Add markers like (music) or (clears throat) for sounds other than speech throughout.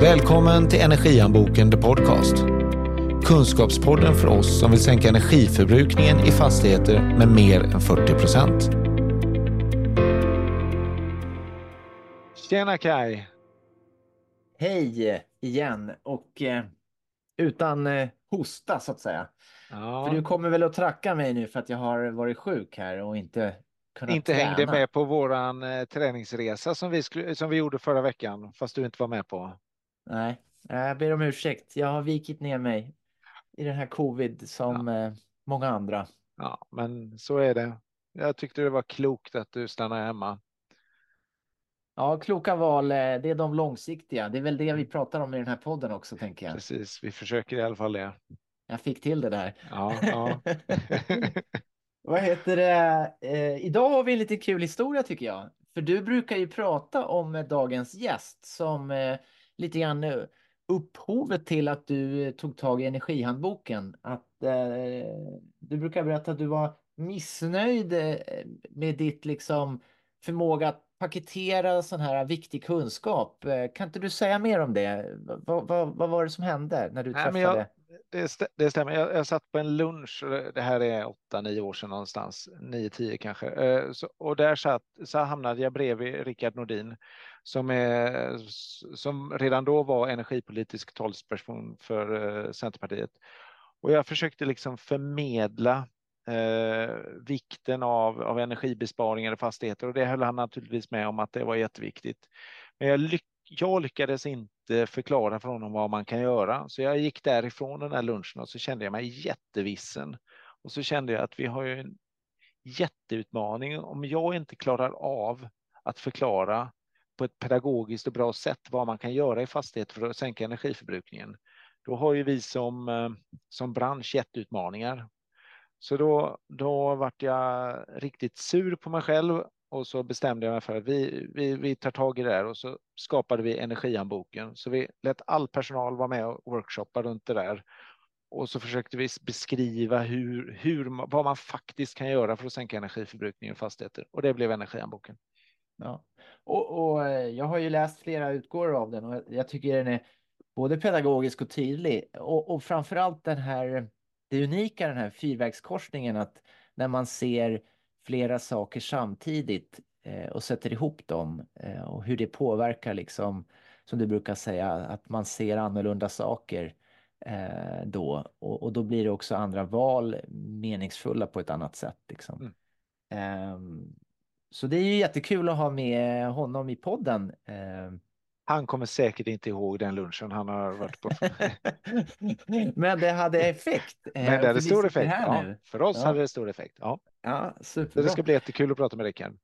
Välkommen till Energianboken The Podcast. Kunskapspodden för oss som vill sänka energiförbrukningen i fastigheter med mer än 40 procent. Tjena Kaj! Hej igen och eh, utan eh, hosta så att säga. Ja, För du kommer väl att tracka mig nu för att jag har varit sjuk här och inte kunnat inte träna. hängde med på våran eh, träningsresa som vi, skulle, som vi gjorde förra veckan, fast du inte var med på. Nej, jag ber om ursäkt. Jag har vikit ner mig i den här covid som eh, många andra. Ja, men så är det. Jag tyckte det var klokt att du stannade hemma. Ja, kloka val, eh, det är de långsiktiga. Det är väl det vi pratar om i den här podden också, tänker jag. Precis, vi försöker i alla fall det. Jag fick till det där. Ja, ja. (laughs) Vad heter det? Eh, idag har vi en lite kul historia tycker jag. För du brukar ju prata om eh, dagens gäst som eh, lite grann upphovet till att du eh, tog tag i energihandboken. Att eh, du brukar berätta att du var missnöjd eh, med ditt liksom förmåga att paketera sån här viktig kunskap. Eh, Kan inte du säga mer om det? Vad, vad, vad var det som hände när du Nej, träffade? jag, det, det stämmer. Jag, jag satt på en lunch, eh, det här är åtta, nio år sedan någonstans, nio, tio kanske. Eh, Så, och där satt, så hamnade jag bredvid Rickard Nordin som, är, som redan då var energipolitisk talesperson för eh, Centerpartiet. Och jag försökte liksom förmedla eh, vikten av, av energibesparingar i fastigheter och det höll han naturligtvis med om att det var jätteviktigt. Men jag, lyck, jag lyckades inte förklara för honom vad man kan göra, så jag gick därifrån den här lunchen och så kände jag mig jättevissen. Och så kände jag att vi har ju en jätteutmaning om jag inte klarar av att förklara på ett pedagogiskt och bra sätt vad man kan göra i fastigheter för att sänka energiförbrukningen. Då har ju vi som, eh, som bransch jätteutmaningar. Så då, då vart jag riktigt sur på mig själv och så bestämde jag mig för att vi, vi, vi tar tag i det här och så skapade vi energihandboken. Så vi lät all personal vara med och workshoppa runt det där. Och så försökte vi beskriva hur, hur, vad man faktiskt kan göra för att sänka energiförbrukningen i fastigheter. Och det blev energihandboken. Ja. Och, och eh, jag har ju läst flera utgåvor av den och jag- jag tycker den är både pedagogisk och tydlig. Och, och framförallt den här, det unika den här fyrvägskorsningen att när man ser flera saker samtidigt eh, och sätter ihop dem eh, och hur det påverkar liksom, som du brukar säga, att man ser annorlunda saker eh, då. Och, då blir det också andra val meningsfulla på ett annat sätt liksom. Mm. Ehm, så det är ju jättekul att ha med honom i podden. Han kommer säkert inte ihåg den lunchen han har varit på. (laughs) Men det hade effekt. eh, Men det hade stor effekt. Ja, för oss Ja. hade det stor effekt. Ja. Ja, superbra. det ska bli jättekul att prata med Rickard.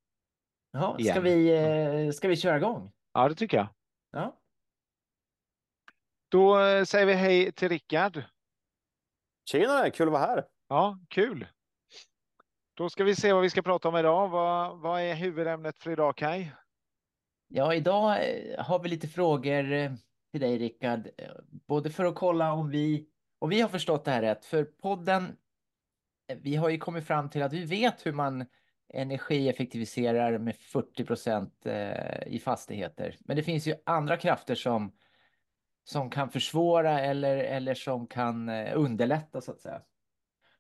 Ja, ska, vi, eh, ska vi köra igång? Ja, det tycker jag. Ja. Då eh, säger vi hej till Rickard. Tjenare, kul att vara här. Ja, kul. Då ska vi se vad vi ska prata om idag. Vad, vad är huvudämnet för idag, Kaj? Ja, idag eh, har vi lite frågor eh, till dig Rickard. Eh, både för att kolla om vi, om vi har förstått det här rätt. För podden, vi har ju kommit fram till att vi vet hur man energieffektiviserar med 40 procent i fastigheter. Men det finns ju andra krafter som, som kan försvåra eller, eller som kan underlätta så att säga.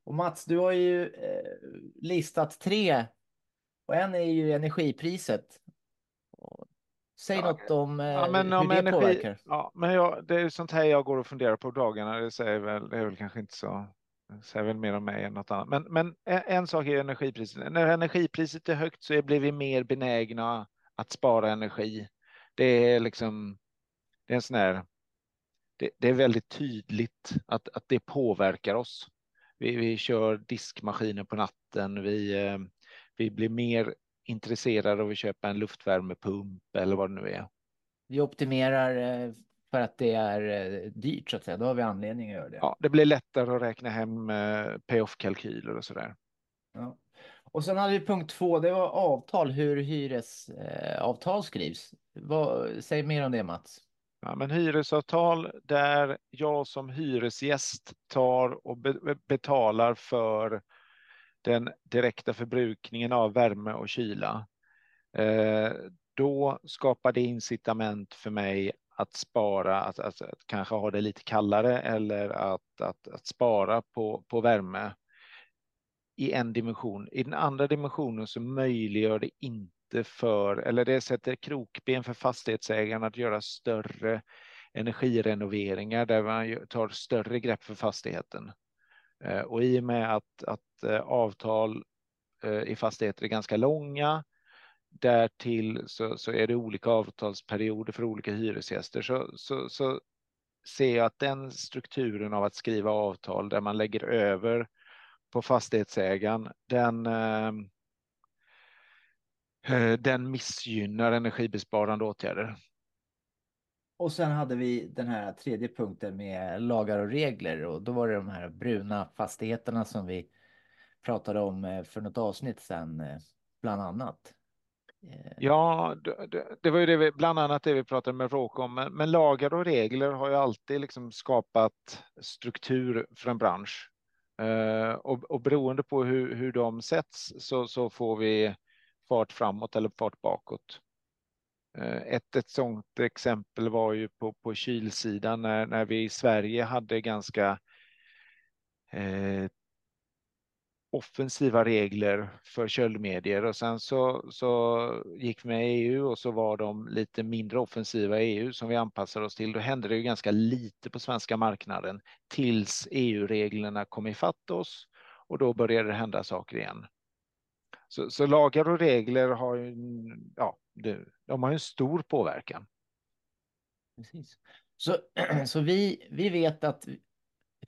Och Mats, du har ju listat tre och en är ju energipriset. Säg Ja, något om eh, Ja, men hur om det energi, påverkar. ja, men jag, det är sånt här jag går och funderar på dagarna. Det säger väl, det är väl kanske inte så, säger väl mer om mig än något annat. Men, men en, en sak är energipriset. När energipriset är högt så blir vi mer benägna att spara energi. Det är liksom, det är en sån här, det, det är väldigt tydligt att, att det påverkar oss. Vi, vi kör diskmaskiner på natten. Vi, eh, vi blir mer intresserade av att köpa en luftvärmepump eller vad det nu är. Vi optimerar eh, för att det är eh, dyrt så att säga. Då har vi anledning att göra det. Ja, det blir lättare att räkna hem eh, payoff-kalkyler och så där. Ja. Och sen hade vi punkt två, det var avtal, hur hyresavtal skrivs. Vad, säg mer om det Mats. Ja, men hyresavtal där jag som hyresgäst tar och be betalar för den direkta förbrukningen av värme och kyla. Eh, då skapar det incitament för mig att spara, att, att, att, kanske ha det lite kallare eller att, att, att spara på, på värme i en dimension. I den andra dimensionen så möjliggör det inte för, eller det sätter krokben för fastighetsägarna att göra större energirenoveringar där man tar större grepp för fastigheten. Eh, och i och med att, att eh, avtal eh, i fastigheter är ganska långa, därtill så, så är det olika avtalsperioder för olika hyresgäster, så, så, så ser jag att den strukturen av att skriva avtal där man lägger över på fastighetsägaren, den, den missgynnar energibesparande åtgärder. Och sen hade vi den här tredje punkten med lagar och regler och då var det de här bruna fastigheterna som vi pratade om eh, för något avsnitt sedan, eh, bland annat. Eh, ja, det, det var ju det vi, bland annat det vi pratade med Råke om, men, men, lagar och regler har ju alltid liksom skapat struktur för en bransch. Eh, och, och beroende på hur, hur de sätts så, så får vi fart framåt eller fart bakåt. Eh, ett, ett sådant exempel var ju på, på kylsidan när, när vi i Sverige hade ganska eh, offensiva regler för köldmedier och sen så, så gick vi med i EU och så var de lite mindre offensiva i EU som vi anpassade oss till. Då hände det ju ganska lite på svenska marknaden tills EU-reglerna kom ifatt oss och då började det hända saker igen. Så, så lagar och regler har ju, ja, de har en stor påverkan. Precis. Så, (clears throat) så vi, vi vet att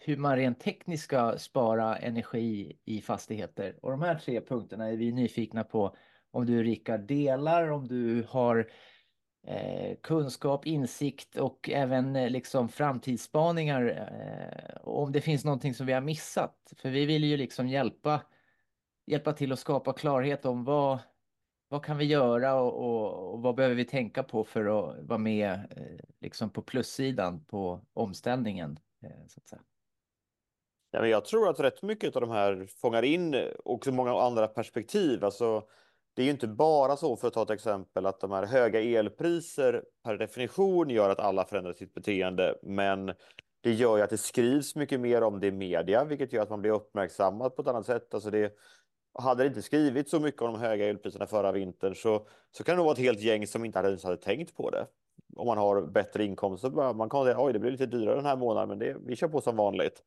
hur man rent tekniskt ska spara energi i fastigheter. Och de här tre punkterna är vi nyfikna på om du Rickard delar, om du har eh, kunskap, insikt och även eh, liksom framtidsspaningar. Eh, om det finns någonting som vi har missat. För vi vill ju liksom hjälpa, hjälpa till att skapa klarhet om vad, vad kan vi göra och, och, och, vad behöver vi tänka på för att vara med eh, liksom på plussidan på omställningen? Eh, så att säga. Ja, men jag tror att rätt mycket av de här fångar in eh, också många andra perspektiv. Alltså, det är ju inte bara så, för att ta ett exempel, att de här höga elpriser per definition gör att alla förändrar sitt beteende. Men det gör ju att det skrivs mycket mer om det i media, vilket gör att man blir uppmärksammad på ett annat sätt. Alltså det, hade det inte skrivit så mycket om de höga elpriserna förra vintern så, så kan det nog vara ett helt gäng som inte ens hade tänkt på det. Om man har bättre inkomster, man kan säga oj, det blir lite dyrare den här månaden, men det, vi kör på som vanligt.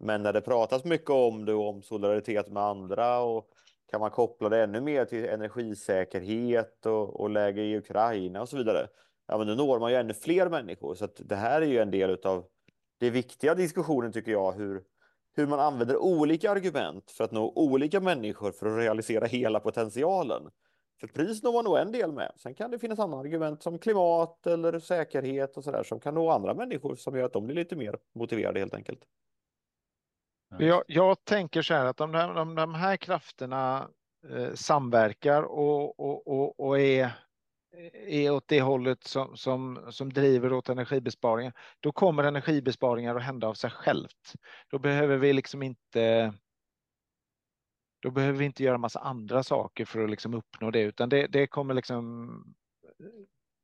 Men när det pratas mycket om det och om solidaritet med andra och kan man koppla det ännu mer till energisäkerhet och, och läge i Ukraina och så vidare. Ja, men då når man ju ännu fler människor. Så det här är ju en del av det viktiga diskussionen tycker jag, hur, hur man använder olika argument för att nå olika människor för att realisera hela potentialen. För pris når man nog en del med. Sen kan det finnas andra argument som klimat eller säkerhet och så där som kan nå andra människor som gör att de blir lite mer motiverade helt enkelt. Jag, jag tänker så här att om de, om de här krafterna eh, samverkar och, och, och, och är är åt det hållet som, som, som driver åt energibesparingar, då kommer energibesparingar att hända av sig självt. Då behöver vi liksom inte då behöver vi inte göra massa andra saker för att liksom uppnå det, utan det, det kommer liksom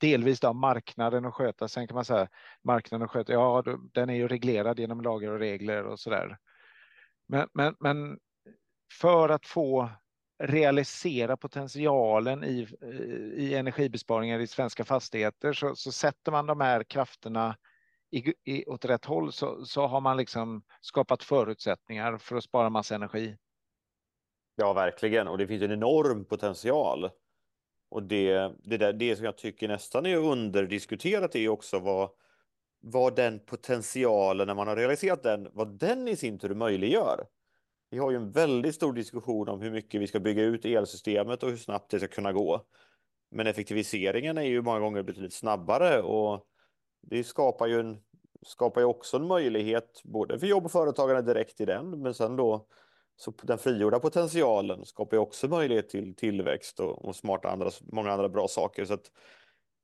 delvis då marknaden att sköta. Sen kan man säga marknaden att sköta, ja, den är ju reglerad genom lagar och regler och så där. Men, men, men för att få realisera potentialen i, eh, i energibesparingar i svenska fastigheter så, så sätter man de här krafterna i, i, åt rätt håll så, så har man liksom skapat förutsättningar för att spara massa energi. Ja, verkligen. Och det finns en enorm potential. Och det, det, där, det som jag tycker nästan är underdiskuterat är också vad, vad den potentialen, när man har realiserat den, vad den i sin tur möjliggör. Vi har ju en väldigt stor diskussion om hur mycket vi ska bygga ut elsystemet och hur snabbt det ska kunna gå. Men effektiviseringen är ju många gånger betydligt snabbare och det skapar ju, en, skapar ju också en möjlighet både för jobb och företagande direkt i den, men sen då så den frigjorda potentialen skapar ju också möjlighet till tillväxt och, och smarta andra, många andra bra saker. Så att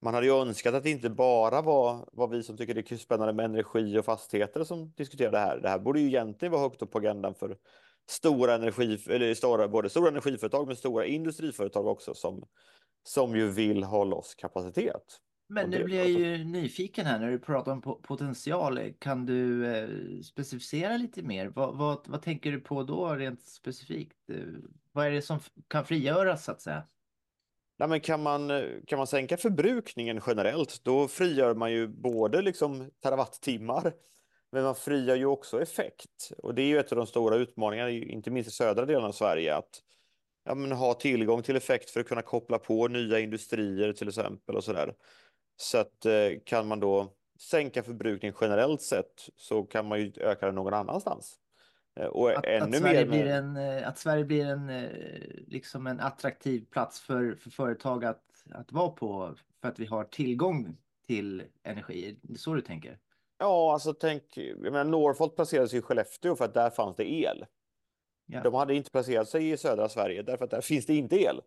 man hade ju önskat att det inte bara var, var vi som tycker det är spännande med energi och fastigheter som diskuterar det här. Det här borde ju egentligen vara högt upp på agendan för stora energi, eller stora, både stora energiföretag men stora industriföretag också som, som ju vill ha loss kapacitet. Men nu blir jag ju nyfiken här när du pratar om potential. Kan du eh, specificera lite mer? Vad, vad, vad tänker du på då rent specifikt? Vad är det som kan frigöras så att säga? Nej, men kan, man, kan man sänka förbrukningen generellt, då frigör man ju både liksom terawattimmar, men man frigör ju också effekt. Och det är ju ett av de stora utmaningarna, inte minst i södra delen av Sverige, att ja, men ha tillgång till effekt för att kunna koppla på nya industrier till exempel och så där. Så att eh, kan man då sänka förbrukningen generellt sett så kan man ju öka den någon annanstans. Eh, och att, ännu att, Sverige mer blir en, eh, att Sverige blir en, liksom en attraktiv plats för, för företag att, att vara på för att vi har tillgång till energi. Det är så du tänker? Ja, alltså tänk, jag menar Northvolt placerades i Skellefteå för att där fanns det el. Ja. De hade inte placerat sig i södra Sverige därför att där finns det inte el.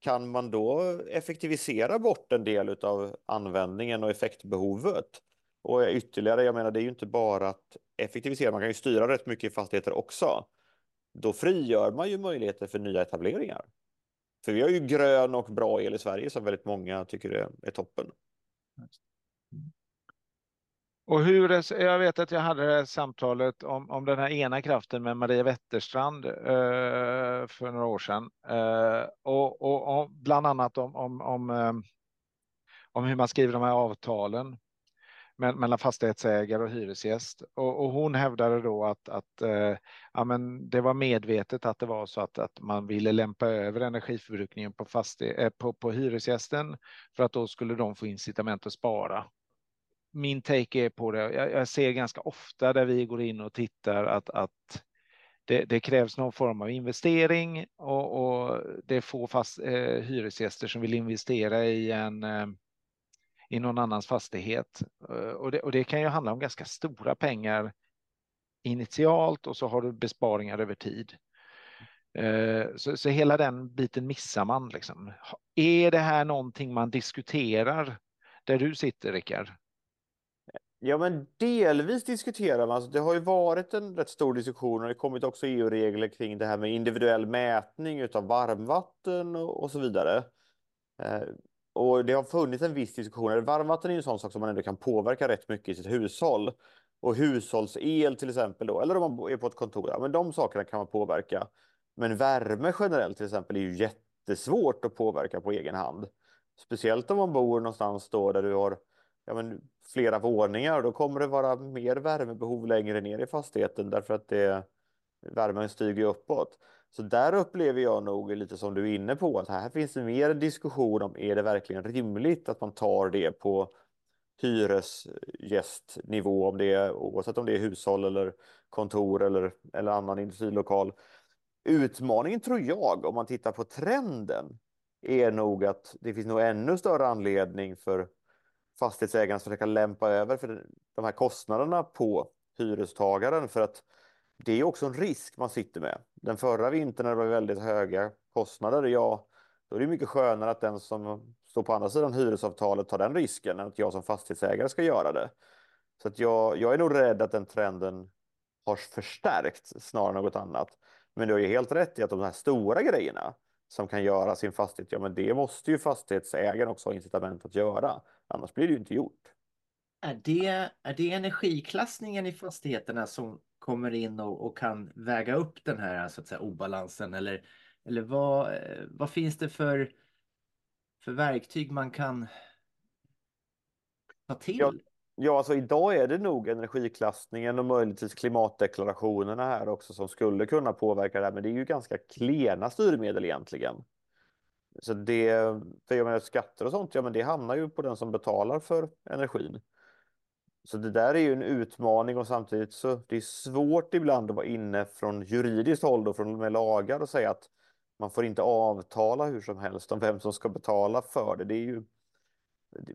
Kan man då effektivisera bort en del av användningen och effektbehovet? Och ytterligare, jag menar, det är ju inte bara att effektivisera, man kan ju styra rätt mycket i fastigheter också. Då frigör man ju möjligheter för nya etableringar. För vi har ju grön och bra el i Sverige som väldigt många tycker är, är toppen. Och hur, jag vet att jag hade det här samtalet om, om den här ena kraften med Maria Wetterstrand eh, för några år sedan. Eh, och, och, och, bland annat om, om, om, eh, om hur man skriver de här avtalen mellan fastighetsägare och hyresgäst. Och, och hon hävdade då att, att eh, ja, men det var medvetet att det var så att, att man ville lämpa över energiförbrukningen på, fastig, eh, på, på hyresgästen för att då skulle de få incitament att spara min take är på det. Jag, jag, ser ganska ofta där vi går in och tittar att, att det, det krävs någon form av investering och, och det är få fast, eh, hyresgäster som vill investera i en eh, i någon annans fastighet. Eh, och det, och det kan ju handla om ganska stora pengar initialt och så har du besparingar över tid. Eh, så, så hela den biten missar man. Liksom. Är det här någonting man diskuterar där du sitter, Rickard? Ja, men delvis diskuterar man. Alltså, det har ju varit en rätt stor diskussion och det kommit också EU-regler kring det här med individuell mätning av varmvatten och, och så vidare. Eh, och det har funnits en viss diskussion. Varmvatten är ju en sån sak som man ändå kan påverka rätt mycket i sitt hushåll. Och hushållsel till exempel då, eller om man är på ett kontor, ja, men de sakerna kan man påverka. Men värme generellt till exempel är ju jättesvårt att påverka på egen hand. Speciellt om man bor någonstans då där du har ja, men flera våningar, då kommer det vara mer värmebehov längre ner i fastigheten därför att det, värmen stiger uppåt. Så där upplever jag nog lite som du är inne på att här finns det mer diskussion om är det verkligen rimligt att man tar det på hyresgästnivå om det är, oavsett om det är hushåll eller kontor eller, eller annan industrilokal. Utmaningen tror jag, om man tittar på trenden, är nog att det finns nog ännu större anledning för fastighetsägarna ska försöka lämpa över för de här kostnaderna på hyrestagaren för att det är också en risk man sitter med. Den förra vintern när det var väldigt höga kostnader, ja, då är det mycket skönare att den som står på andra sidan hyresavtalet tar den risken än att jag som fastighetsägare ska göra det. Så att jag, jag är nog rädd att den trenden har förstärkts snarare än något annat. Men du har ju helt rätt i att de här stora grejerna som kan göra sin fastighet, ja men det måste ju fastighetsägaren också ha incitament att göra. Annars blir det ju inte gjort. Är det, är det energiklassningen i fastigheterna som kommer in och, och kan väga upp den här så att säga, obalansen? Eller, eller vad, vad finns det för, för verktyg man kan ta till? Ja, ja, alltså idag är det nog energiklassningen och möjligtvis klimatdeklarationerna här också som skulle kunna påverka det här. Men det är ju ganska klena styrmedel egentligen. Så det, för jag menar, skatter och sånt, ja men det hamnar ju på den som betalar för energin. Så det där är ju en utmaning och samtidigt så det är svårt ibland att vara inne från juridiskt håll och från med lagar och säga att man får inte avtala hur som helst om vem som ska betala för det. Det är ju det,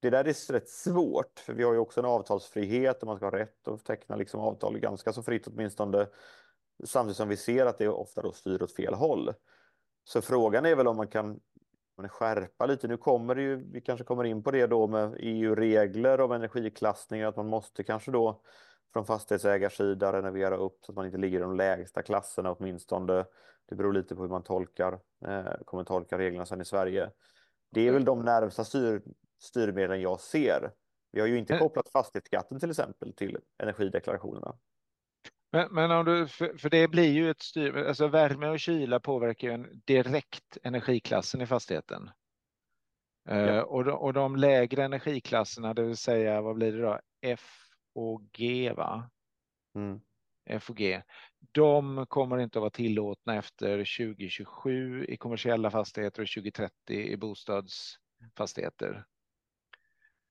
det där är rätt svårt, för vi har ju också en avtalsfrihet och man ska ha rätt att teckna liksom avtal ganska så fritt åtminstone. Samtidigt som vi ser att det ofta då styr åt fel håll. Så frågan är väl om man kan man skärpa lite. Nu kommer det ju, vi kanske kommer in på det då med EU-regler om energiklassning, att man måste kanske då från fastighetsägarsida renovera upp så att man inte ligger i de lägsta klasserna åtminstone. Det beror lite på hur man tolkar, eh, kommer tolka reglerna sen i Sverige. Det är väl de närmsta styr, styrmedlen jag ser. Vi har ju inte Men- kopplat fastighetsskatten till exempel till energideklarationerna. Men, men om du, för, för det blir ju ett styr, alltså värme och kyla påverkar ju en direkt energiklassen i fastigheten. Eh, Ja. och, de, och de lägre energiklasserna, det vill säga vad blir det då? F och G va? Mm. F och G. De kommer inte att vara tillåtna efter 2027 i kommersiella fastigheter och 2030 i bostadsfastigheter.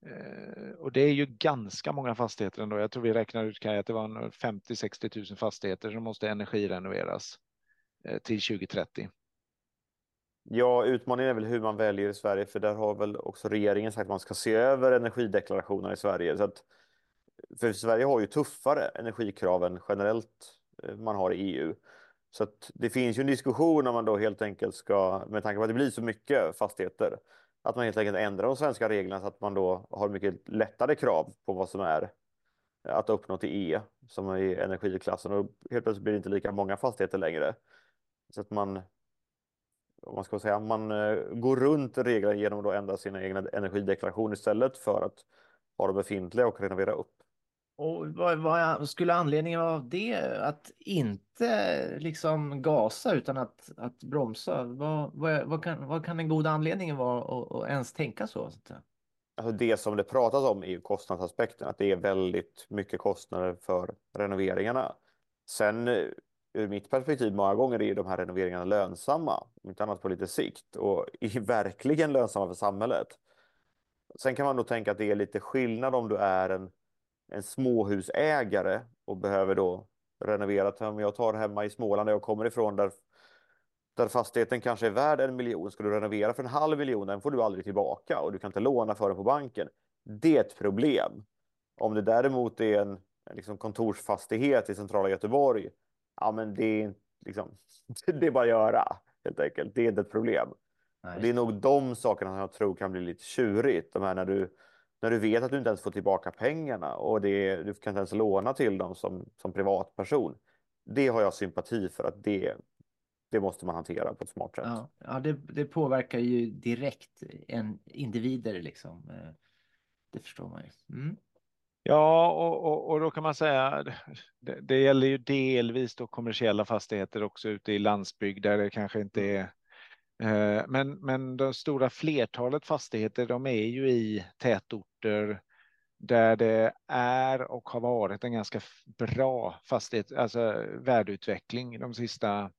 Eh, och det är ju ganska många fastigheter ändå. Jag tror vi räknar ut Kaj, att det var en 50-60 000 fastigheter som måste energirenoveras eh, till 2030. Ja, utmaningen är väl hur man väljer i Sverige, för där har väl också regeringen sagt att man ska se över energideklarationerna i Sverige. Så att, för Sverige har ju tuffare energikrav än generellt eh, man har i EU. Så att det finns ju en diskussion om man då helt enkelt ska, med tanke på att det blir så mycket fastigheter, att man helt enkelt ändrar de svenska reglerna så att man då har mycket lättare krav på vad som är eh, att uppnå till E som är i energiklassen och helt plötsligt blir det inte lika många fastigheter längre. Så att man om man ska säga, man eh, går runt reglerna genom att ändra sina egna energideklarationer istället för att ha de befintliga och renovera upp. Och vad, vad skulle anledningen vara av det? Att inte liksom gasa utan att, att bromsa? Vad, vad, vad, kan, vad kan den goda anledningen vara att, att ens tänka så? Alltså det som det pratas om är ju kostnadsaspekten, att det är väldigt mycket kostnader för renoveringarna. Sen ur mitt perspektiv många gånger är de här renoveringarna lönsamma, om inte annat på lite sikt och (laughs) är verkligen lönsamma för samhället. Sen kan man nog tänka att det är lite skillnad om du är en, en småhusägare och behöver då renovera. Om jag tar hemma i Småland där jag kommer ifrån där, där fastigheten kanske är värd en miljon. Ska du renovera för en halv miljon, den får du aldrig tillbaka och du kan inte låna för den på banken. Det är ett problem. Om det däremot är en, en liksom kontorsfastighet i centrala Göteborg, ja men det är, liksom, (laughs) det är bara att göra helt enkelt. Det är inte ett problem. Nej, det är nog de sakerna som jag tror kan bli lite tjurigt. De här när du, när du vet att du inte ens får tillbaka pengarna och det, du kan inte ens låna till dem som, som privatperson. Det har jag sympati för att det, det måste man hantera på ett smart sätt. Ja, ja det, det påverkar ju direkt en individer liksom. Eh, Det förstår man ju. Mm. Ja, och, och, och då kan man säga det, det gäller ju delvis då kommersiella fastigheter också ute i landsbygd där det kanske inte är eh, Eh, men, men det stora flertalet fastigheter de är ju i tätorter där det är och har varit en ganska bra fastighet, alltså värdeutveckling de sista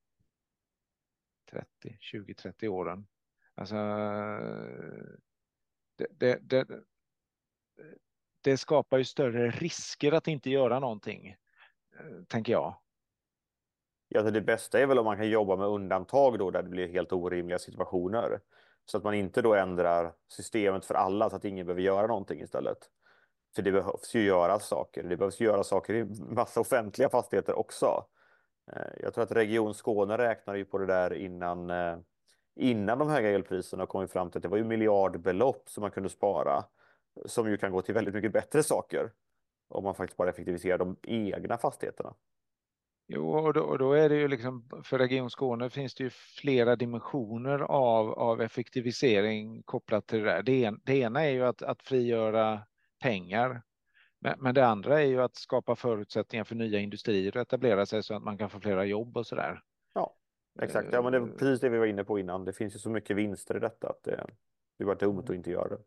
30, 20, 30 åren. Alltså det, det, det, det skapar ju större risker att inte göra någonting, eh, tänker jag. Ja, alltså det bästa är väl om man kan jobba med undantag då där det blir helt orimliga situationer. Så att man inte då ändrar systemet för alla så att ingen behöver göra någonting istället. För det behövs ju göras saker. Det behövs göra saker i (laughs) massa offentliga fastigheter också. Eh, jag tror att Region Skåne räknade ju på det där innan, eh, innan de höga elpriserna och kom fram till att det var ju miljardbelopp som man kunde spara. Som ju kan gå till väldigt mycket bättre saker. Om man faktiskt bara effektiviserar de egna fastigheterna. Jo, och då, och då är det ju liksom för Region Skåne finns det ju flera dimensioner av, av effektivisering kopplat till det där. Det, en, det ena är ju att, att frigöra pengar. Men, men det andra är ju att skapa förutsättningar för nya industrier att etablera sig så att man kan få flera jobb och så där. Ja, exakt. Ja, men det var precis det vi var inne på innan. Det finns ju så mycket vinster i detta att det, det var dumt att inte göra det.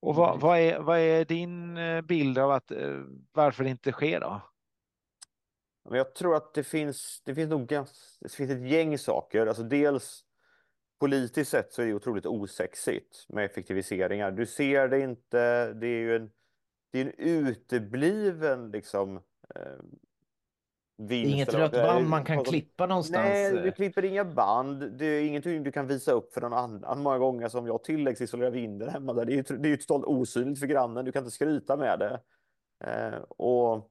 Och vad, vad, är, vad är din eh, bild av att eh, varför det inte sker då? Men jag tror att det finns, det finns nog ganska, det finns ett gäng saker. Alltså dels politiskt sett så är det otroligt osexigt med effektiviseringar. Du ser det inte. Det är ju en, det är en utebliven liksom eh, vinst. inget rött band man kan klippa någonstans. Nej, du eh. klipper inga band. Det är ingenting du kan visa upp för någon annan. Många gånger som jag tilläggsisolerar vinden hemma. Där. Det är ju det är ju totalt osynligt för grannen. Du kan inte skryta med det. Eh, och,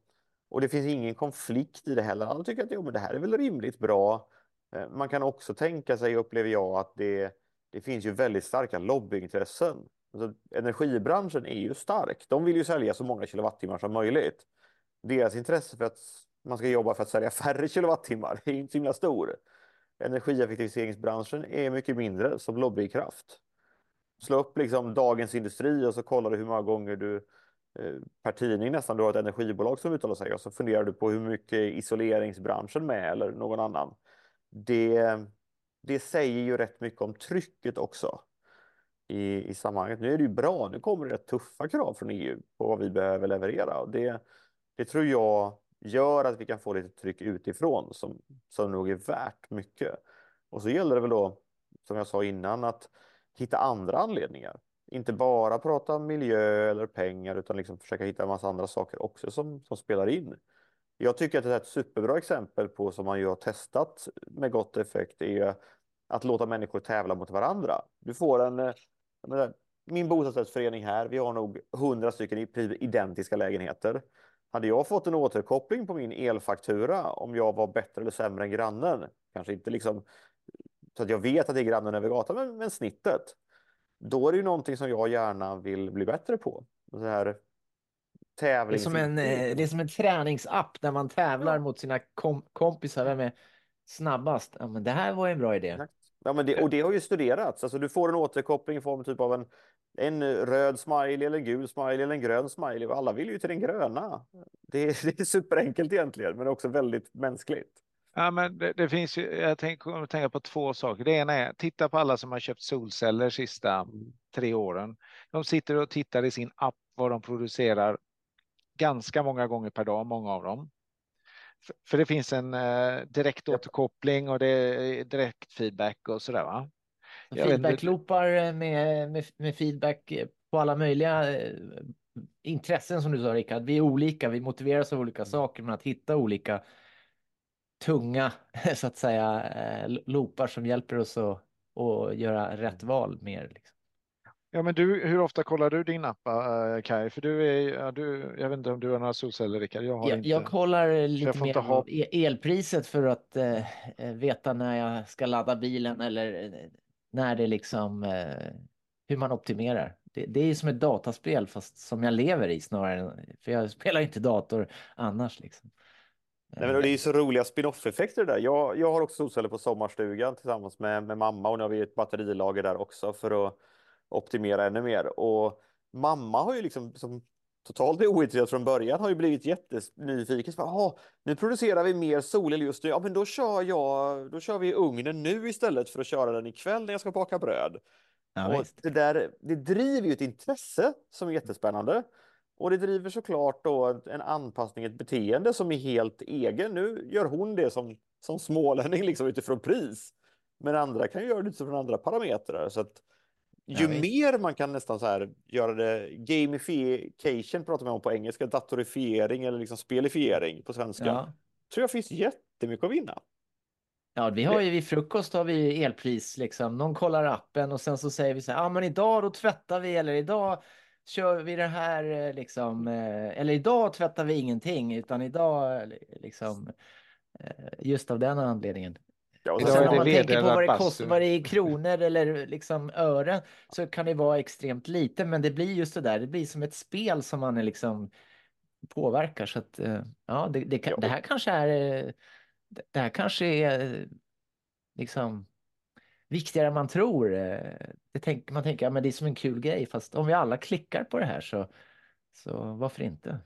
och det finns ingen konflikt i det heller. Alla tycker att jo, men det här är väl rimligt bra. Eh, man kan också tänka sig, upplever jag, att det, det finns ju väldigt starka lobbyintressen. Alltså, energibranschen är ju stark. De vill ju sälja så många kilowattimmar som möjligt. Deras intresse för att man ska jobba för att sälja (laughs) färre kilowattimmar är inte så himla stor. Energieffektiviseringsbranschen är mycket mindre som lobbykraft. slå upp liksom Dagens Industri och så kollar du hur många gånger du per tidning nästan du har ett energibolag som uttalar sig och så funderar du på hur mycket isoleringsbranschen med eller någon annan. Det, det säger ju rätt mycket om trycket också i, i sammanhanget. Nu är det ju bra, nu kommer det rätt tuffa krav från EU på vad vi behöver leverera och det, det tror jag gör att vi kan få lite tryck utifrån som, som nog är värt mycket. Och så gäller det väl då, som jag sa innan, att hitta andra anledningar. Inte bara prata miljö eller pengar utan liksom försöka hitta en massa andra saker också som, som spelar in. Jag tycker att det är ett superbra exempel på som man ju har testat med gott effekt är att låta människor tävla mot varandra. Du får en, eh, menar, min bostadsrättsförening här, vi har nog hundra stycken identiska lägenheter. Hade jag fått en återkoppling på min elfaktura om jag var bättre eller sämre än grannen, kanske inte liksom så att jag vet att det är grannen över gatan, men, men snittet. Då är det ju någonting som jag gärna vill bli bättre på. Så här, tävlings... det, är som en, eh, det är som en träningsapp där man tävlar ja. mot sina kom kompisar. Vem är snabbast? Ja, men det här var en bra idé. Ja, men det, och det har ju studerats. Alltså, du får en återkoppling i form typ av en, en röd smiley eller en gul smiley eller en grön smiley. Alla vill ju till den gröna. Det är, (laughs) det är superenkelt egentligen, men också väldigt mänskligt. Ja, men det, det finns ju, jag tänker tänka på två saker. Det ena är, titta på alla som har köpt solceller sista tre åren. De sitter och tittar i sin app vad de producerar ganska många gånger per dag, många av dem. För, för det finns en eh, direkt återkoppling och det är direkt feedback och sådär va? Feedbackloopar med, med, med feedback på alla möjliga eh, intressen som du sa Rickard. Vi är olika, vi motiveras av olika saker, men att hitta olika tunga (laughs) så att säga eh, loopar som hjälper oss att, att göra rätt val mer. Liksom. Ja, men du, hur ofta kollar du din app, äh, Kaj? För du är, ja, du, jag vet inte om du har några solceller, Rickard. Jag, har jag, inte, jag kollar lite mer ha... elpriset för att äh, veta när jag ska ladda bilen eller när det liksom, äh, hur man optimerar. Det, det är som ett dataspel fast som jag lever i snarare, för jag spelar inte dator annars liksom. Nej, men det är ju så roliga spin-off-effekter där. Jag, jag har också solceller på sommarstugan tillsammans med, med mamma och nu har vi ett batterilager där också för att optimera ännu mer. Och mamma har ju liksom som totalt ointresserad från början har ju blivit jättenyfiken. Så, nu producerar vi mer solel just nu. Ja, men då kör jag. Då kör vi ugnen nu istället för att köra den ikväll när jag ska baka bröd. Ja, och det där, det driver ju ett intresse som är jättespännande. Och det driver såklart då en anpassning, ett beteende som är helt egen. Nu gör hon det som, som smålänning liksom utifrån pris. Men andra kan göra det utifrån andra parametrar. Så att ju mer man kan nästan så här göra det, gamification pratar man om på engelska, datorifiering eller liksom spelifiering på svenska. Ja. Tror jag finns jättemycket att vinna. Ja, vi har ju vid frukost har vi elpris liksom. Någon kollar appen och sen så säger vi så här, ja men idag då tvättar vi eller idag kör vi det här eh, liksom, eh, eller idag tvättar vi ingenting utan idag eh, liksom just av den anledningen. Ja, Sen om man tänker på vad det kostar, vad det är i kronor eller liksom ören så kan det vara extremt lite men det blir just det där, det blir som ett spel som man är liksom påverkar. Så att ja, det, det, det här kanske är det här kanske är liksom viktigare än man tror. Eh, det tänk, man tänker att ja, det är som en kul grej, fast om vi alla klickar på det här så, så varför inte?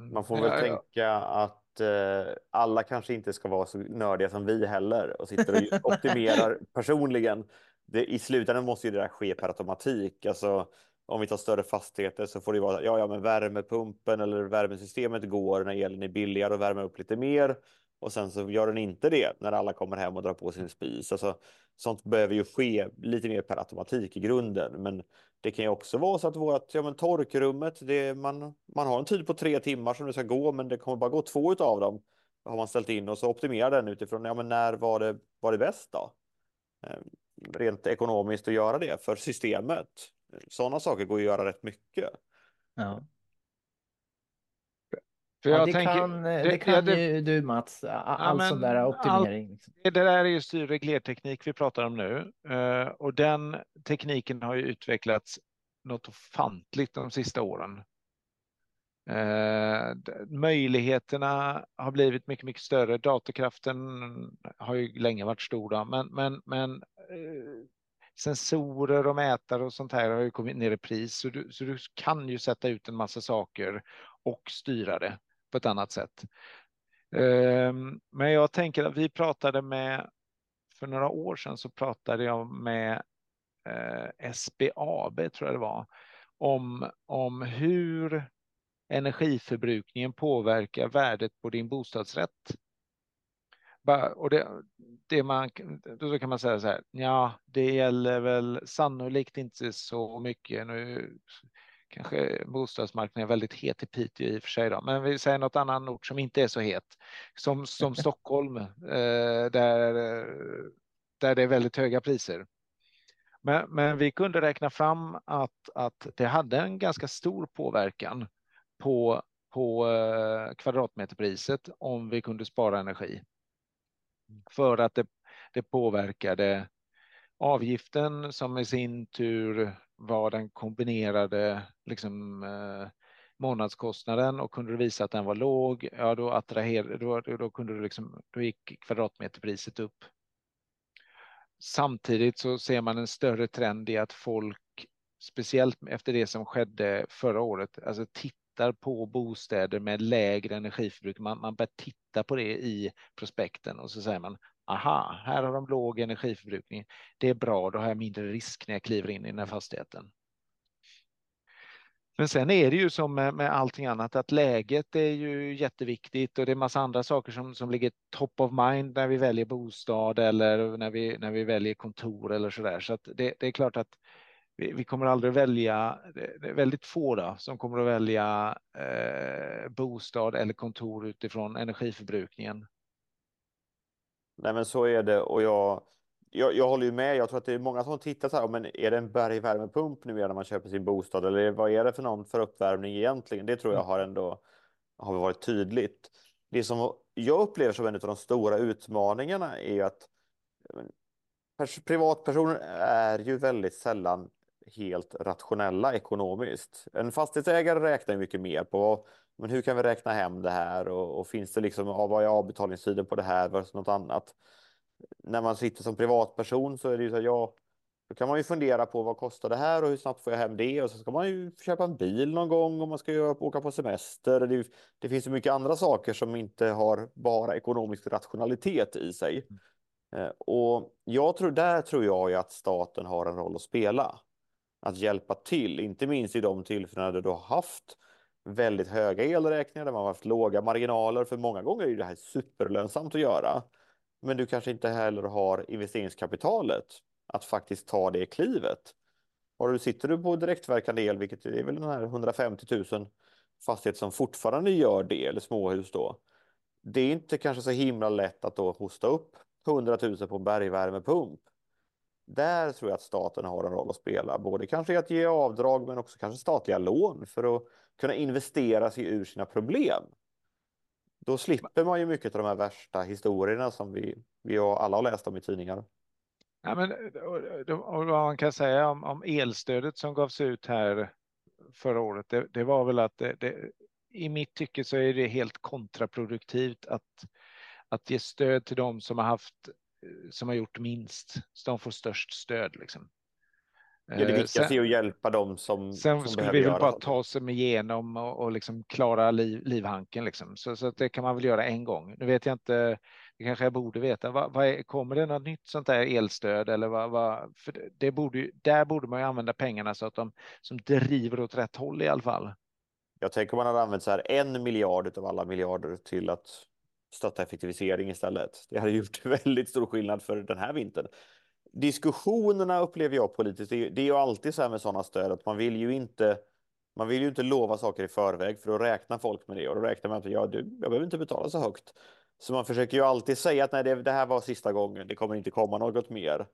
Man får väl ja, tänka ja. att eh, alla kanske inte ska vara så nördiga som vi heller och sitter och (laughs) optimerar personligen. Det, I slutändan måste ju det där ske per automatik. Alltså, om vi tar större fastigheter så får det vara ja, ja, men värmepumpen eller värmesystemet går när elen är billigare och värmer upp lite mer och sen så gör den inte det när alla kommer hem och drar på sin spis. Alltså, sånt behöver ju ske lite mer per automatik i grunden. Men det kan ju också vara så att vårt, ja, men torkrummet, det, man, man har en tid på tre timmar som det ska gå, men det kommer bara gå två av dem. Har man ställt in och så optimerar den utifrån, ja men när var det, var det bäst då? Ehm, rent ekonomiskt att göra det för systemet. Sådana saker går ju att göra rätt mycket. Ja. För ja, det, tänker, kan, det, det kan det, ju du Mats, all ja, sån där optimering. All, liksom. det där är ju styrreglerteknik vi pratar om nu uh, och den tekniken har ju utvecklats något ofantligt de sista åren. Uh, möjligheterna har blivit mycket, mycket större. Datorkraften har ju länge varit stor, då, men, men, men sensorer och mätare och sånt här har ju kommit ner i pris, så du, så du kan ju sätta ut en massa saker och styra det på ett annat sätt. Ehm, men jag tänker att vi pratade med, för några år sedan så pratade jag med eh, SBAB, tror jag det var, om, om hur energiförbrukningen påverkar värdet på din bostadsrätt. Och det, det man, då kan man säga så här, ja, det gäller väl sannolikt inte så mycket. Nu kanske bostadsmarknaden är väldigt het i Piteå i och för sig, då. men vi säger något annan ort som inte är så het, som, som (laughs) Stockholm, eh, där, där det är väldigt höga priser. Men, men vi kunde räkna fram att, att det hade en ganska stor påverkan på, på eh, kvadratmeterpriset om vi kunde spara energi. För att det, det påverkade avgiften som i sin tur var den kombinerade liksom, eh, månadskostnaden och kunde du visa att den var låg, ja då attraherade, då, då kunde du liksom, då gick kvadratmeterpriset upp. Samtidigt så ser man en större trend i att folk, speciellt efter det som skedde förra året, alltså tittar på bostäder med lägre energiförbrukning. Man, man börjar titta på det i prospekten och så säger man aha, här har de låg energiförbrukning. Det är bra, då har jag mindre risk när jag kliver in i den här fastigheten. Men sen är det ju som med, med allting annat att läget är ju jätteviktigt och det är massa andra saker som, som ligger top of mind när vi väljer bostad eller när vi, när vi väljer kontor eller så där. Så att det, det är klart att vi, vi, kommer aldrig välja, det är väldigt få då, som kommer att välja eh, bostad eller kontor utifrån energiförbrukningen. Nej, men så är det och jag, jag, jag håller ju med. Jag tror att det är många som tittar så här, men är det en bergvärmepump nu när man köper sin bostad eller vad är det för någon för uppvärmning egentligen? Det tror jag har ändå har varit tydligt. Det som jag upplever som en av de stora utmaningarna är ju att privatpersoner är ju väldigt sällan helt rationella ekonomiskt. En fastighetsägare räknar mycket mer på men hur kan vi räkna hem det här och, och finns det liksom vad är avbetalningstiden på det här versus något annat? När man sitter som privatperson så är det ju så här, ja, då kan man ju fundera på vad kostar det här och hur snabbt får jag hem det och så ska man ju köpa en bil någon gång om man ska göra, åka på semester. Det, det finns så mycket andra saker som inte har bara ekonomisk rationalitet i sig. Mm. Och jag tror där tror jag ju att staten har en roll att spela. Att hjälpa till, inte minst i de tillfällen där du har haft väldigt höga elräkningar där man har haft låga marginaler. För många gånger är det här superlönsamt att göra. Men du kanske inte heller har investeringskapitalet att faktiskt ta det klivet. Och du sitter du på direktverkande el, vilket är väl den här 150 000 fastigheter som fortfarande gör det, eller småhus då. Det är inte kanske så himla lätt att då hosta upp 100 000 på bergvärmepump. Där tror jag att staten har en roll att spela, både kanske att ge avdrag men också kanske statliga lån för att kunna investera sig ur sina problem. Då slipper man ju mycket av de här värsta historierna som vi, vi alla har läst om i tidningar. Ja, men, eh, och, vad man kan säga om, om, elstödet som gavs ut här förra året, det, det var väl att det, det, i mitt tycke så är det helt kontraproduktivt att, att ge stöd till dem som har haft eh, som har gjort minst, så de får störst stöd. Liksom. Ja, det eh, viktigaste är att hjälpa dem som Sen som skulle vi väl bara ta sig igenom och, och liksom klara liv, livhanken. Liksom. Så, så det kan man väl göra en gång. Nu vet jag inte, det kanske jag borde veta. Vad, vad är, kommer det något nytt sånt där elstöd? Eller vad, vad, för det borde, där borde man ju använda pengarna så att de som driver åt rätt håll i alla fall. Jag tänker man hade använt så här en miljard av alla miljarder till att stötta effektivisering istället. Det hade gjort (laughs) väldigt stor skillnad för den här vintern diskussionerna upplever jag politiskt, det är, det är ju alltid så här med sådana stöd att man vill ju inte man vill ju inte lova saker i förväg för då räknar folk med det och då räknar man att ja, du, jag behöver inte betala så högt. Så man försöker ju alltid säga att nej, det, det här var sista gången, det kommer inte komma något mer.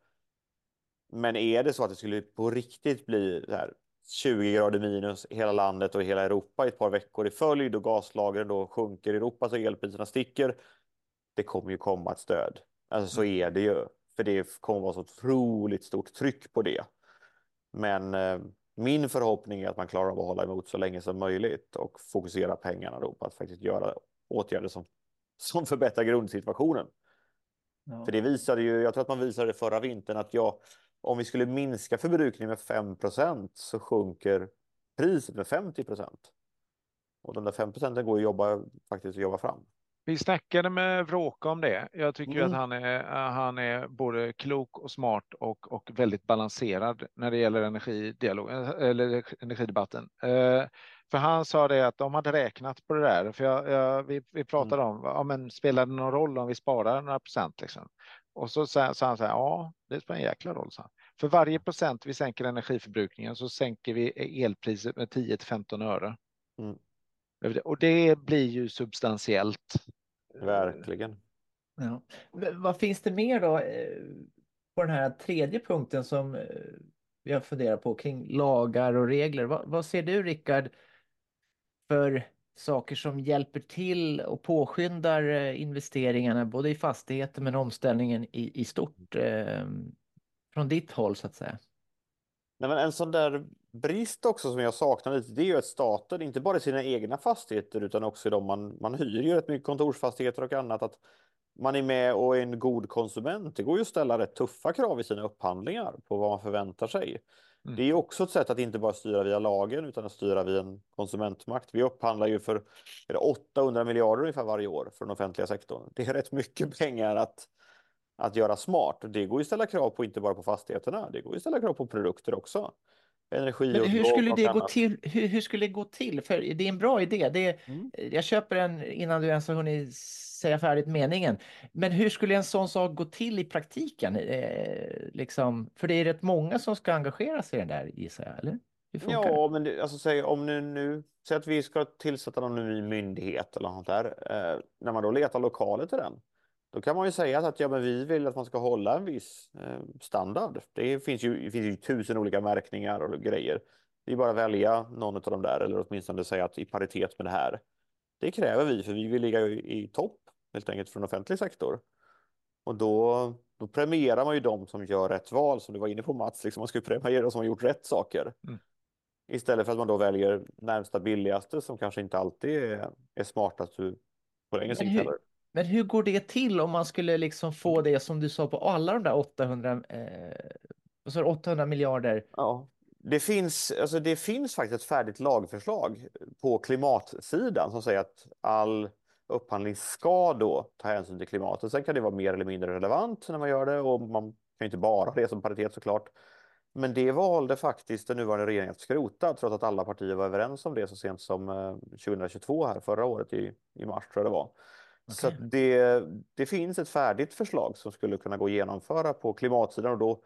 Men är det så att det skulle på riktigt bli här 20 grader minus i hela landet och i hela Europa i ett par veckor i följd och gaslagren då sjunker i Europa så elpriserna sticker. Det kommer ju komma ett stöd. Alltså så mm. är det ju. För det kommer vara så otroligt stort tryck på det. Men eh, min förhoppning är att man klarar av att hålla emot så länge som möjligt och fokusera pengarna då på att faktiskt göra åtgärder som, som förbättrar grundsituationen. Ja. För det visade ju, jag tror att man visade det förra vintern att jag, om vi skulle minska förbrukningen med 5% så sjunker priset med 50 Och de där 5 procenten går att jobba, faktiskt att jobba fram. Vi snackade med Vråka om det. Jag tycker mm. att han är, han är både klok och smart och, och väldigt balanserad när det gäller eller energidebatten. Eh, för han sa det att de hade räknat på det där. För jag, jag, vi, vi pratade mm. om, ja, men spelar det någon roll om vi sparar några procent? Liksom? Och så sa han så här, ja, det spelar en jäkla roll. Så. För varje procent vi sänker energiförbrukningen så sänker vi elpriset med 10 till 15 öre. Mm. Och det blir ju substantiellt. Verkligen. Ja. Vad finns det mer då eh, på den här tredje punkten som jag vi har funderat på kring lagar och regler? Vad, vad ser du Rickard för saker som hjälper till och påskyndar eh, investeringarna både i fastigheter men omställningen i, i stort eh, från ditt håll så att säga? Nej, men en sån där brist också som jag saknar lite, det är ju att staten, inte bara i sina egna fastigheter utan också i de man, man hyr ju rätt mycket kontorsfastigheter och annat, att man är med och är en god konsument. Det går ju att ställa rätt tuffa krav i sina upphandlingar på vad man förväntar sig. Mm. Det är också ett sätt att inte bara styra via lagen utan att styra via en konsumentmakt. Vi upphandlar ju för 800 miljarder ungefär varje år för den offentliga sektorn. Det är rätt mycket pengar att, att göra smart. Det går ju att ställa krav på inte bara på fastigheterna, det går ju att ställa krav på produkter också. Energi Men hur skulle det gå till? Hur, hur, skulle det gå till? För det är en bra idé. Det mm. Jag köper den innan du ens har hunnit säga färdigt meningen. Men hur skulle en sån sak gå till i praktiken? Eh, liksom, för det är rätt många som ska engagera sig i den där gissar jag, eller? Ja, men det, alltså, säg, om ni nu säger att vi ska tillsätta någon ny myndighet eller något där. Eh, när man då letar lokaler till den. Då kan man ju säga att ja, men vi vill att man ska hålla en viss eh, standard. Det finns, ju, det finns ju tusen olika märkningar och grejer. Det är bara att välja någon av dem där eller åtminstone säga att i paritet med det här. Det kräver vi för vi vill ligga i, i topp helt enkelt från offentlig sektor. Och då, då premierar man ju de som gör rätt val som du var inne på Mats. Liksom man ska ju premiera de som har gjort rätt saker. Mm. Istället för att man då väljer närmsta billigaste som kanske inte alltid är, är smartast på längre sikt. Men hur går det till om man skulle liksom få det som du sa på alla de där 800, eh, 800 miljarder? Ja, det finns, alltså det finns faktiskt ett färdigt lagförslag på klimatsidan som säger att all upphandling ska då ta hänsyn till klimatet. Sen kan det vara mer eller mindre relevant när man gör det och man kan inte bara ha det som paritet såklart. Men det valde faktiskt den nuvarande regeringen att skrota trots att alla partier var överens om det så sent som 2022 eh, här förra året i, i mars tror jag det var. Okay. Så det, det finns ett färdigt förslag som skulle kunna gå att genomföra på klimatsidan och då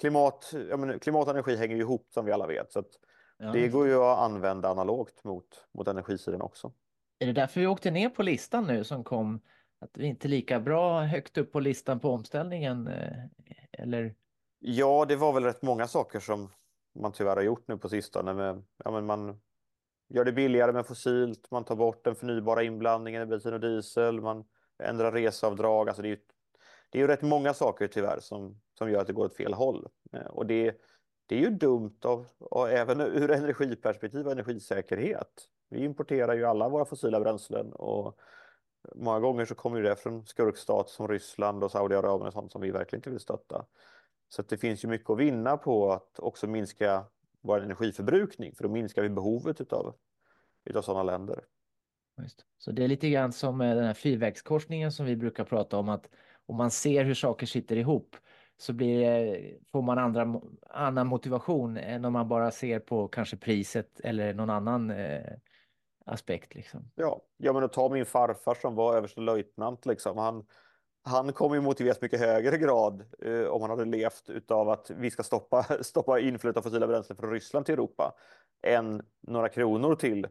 klimat, ja men, klimat och energi hänger ju ihop som vi alla vet. Så ja. det går ju att använda analogt mot, mot energisidan också. Är det därför vi åkte ner på listan nu som kom? Att vi inte är lika bra högt upp på listan på omställningen? Eh, eller? Ja, det var väl rätt många saker som man tyvärr har gjort nu på sistone. Med, ja, men man gör det billigare med fossilt, man tar bort den förnybara inblandningen i bensin och diesel, man ändrar reseavdrag. Alltså det, är ju, det är ju rätt många saker tyvärr som, som gör att det går åt fel håll. Eh, och det, det är ju dumt av, och även ur energiperspektiv och energisäkerhet. Vi importerar ju alla våra fossila bränslen och många gånger så kommer det från skurkstat som Ryssland och Saudiarabien och sånt som vi verkligen inte vill stötta. Så det finns ju mycket att vinna på att också minska vår energiförbrukning, för då minskar vi behovet utav, utav sådana länder. Just. Så det är lite grann som den här fyrvägskorsningen som vi brukar prata om, att om man ser hur saker sitter ihop så blir det, får man andra, annan motivation än om man bara ser på kanske priset eller någon annan eh, aspekt. Liksom. Ja, ja men att ta min farfar som var överstelöjtnant, liksom. han, han kommer ju motiveras mycket högre grad eh, om han hade levt utav att vi ska stoppa, (laughs) stoppa inflödet av fossila bränslen från Ryssland till Europa än några kronor till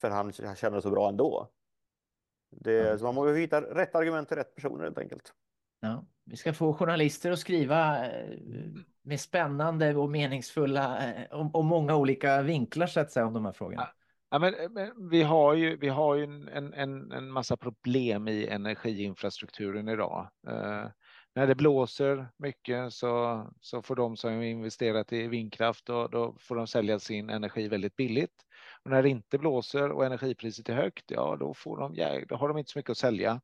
för han känner det så bra ändå. Det, mm. så man måste hitta rätt argument till rätt personer helt enkelt. Ja, vi ska få journalister att skriva eh, med spännande och meningsfulla eh, och, många olika vinklar så att säga om de här frågorna. Ja, men, eh, men, vi har ju, vi har ju en, en, en massa problem i energiinfrastrukturen idag. Eh, när det blåser mycket så, så får de som investerat i vindkraft då, då får de sälja sin energi väldigt billigt. Och när det inte blåser och energipriset är högt, ja då, får de, ja, då har de inte så mycket att sälja.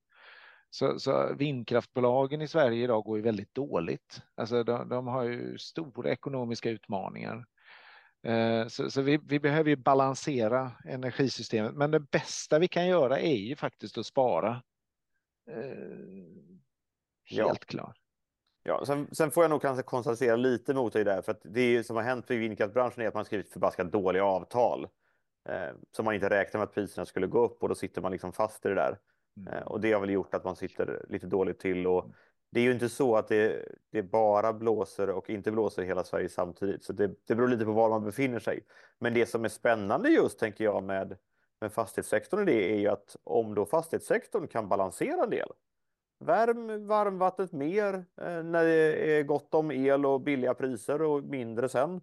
Så, så vindkraftbolagen i Sverige idag går ju väldigt dåligt. Alltså de, de har ju stora ekonomiska utmaningar. Eh, så, så vi, vi, behöver ju balansera energisystemet, men det bästa vi kan göra är ju faktiskt att spara. Eh, helt ja. klart. Ja, sen, sen, får jag nog kanske konstatera lite mot dig där, för att det som har hänt i vindkraftbranschen är att man skrivit förbaskat dåliga avtal eh, som man inte räknar med att priserna skulle gå upp och då sitter man liksom fast i det där. Mm. Eh, och det har väl gjort att man sitter lite dåligt till och det är ju inte så att det, det bara blåser och inte blåser i hela Sverige samtidigt, så det, det beror lite på var man befinner sig. Men det som är spännande just tänker jag med, med fastighetssektorn i det är ju att om då fastighetssektorn kan balansera en del Värm varmvattnet mer eh, när det är gott om el och billiga priser och mindre sen.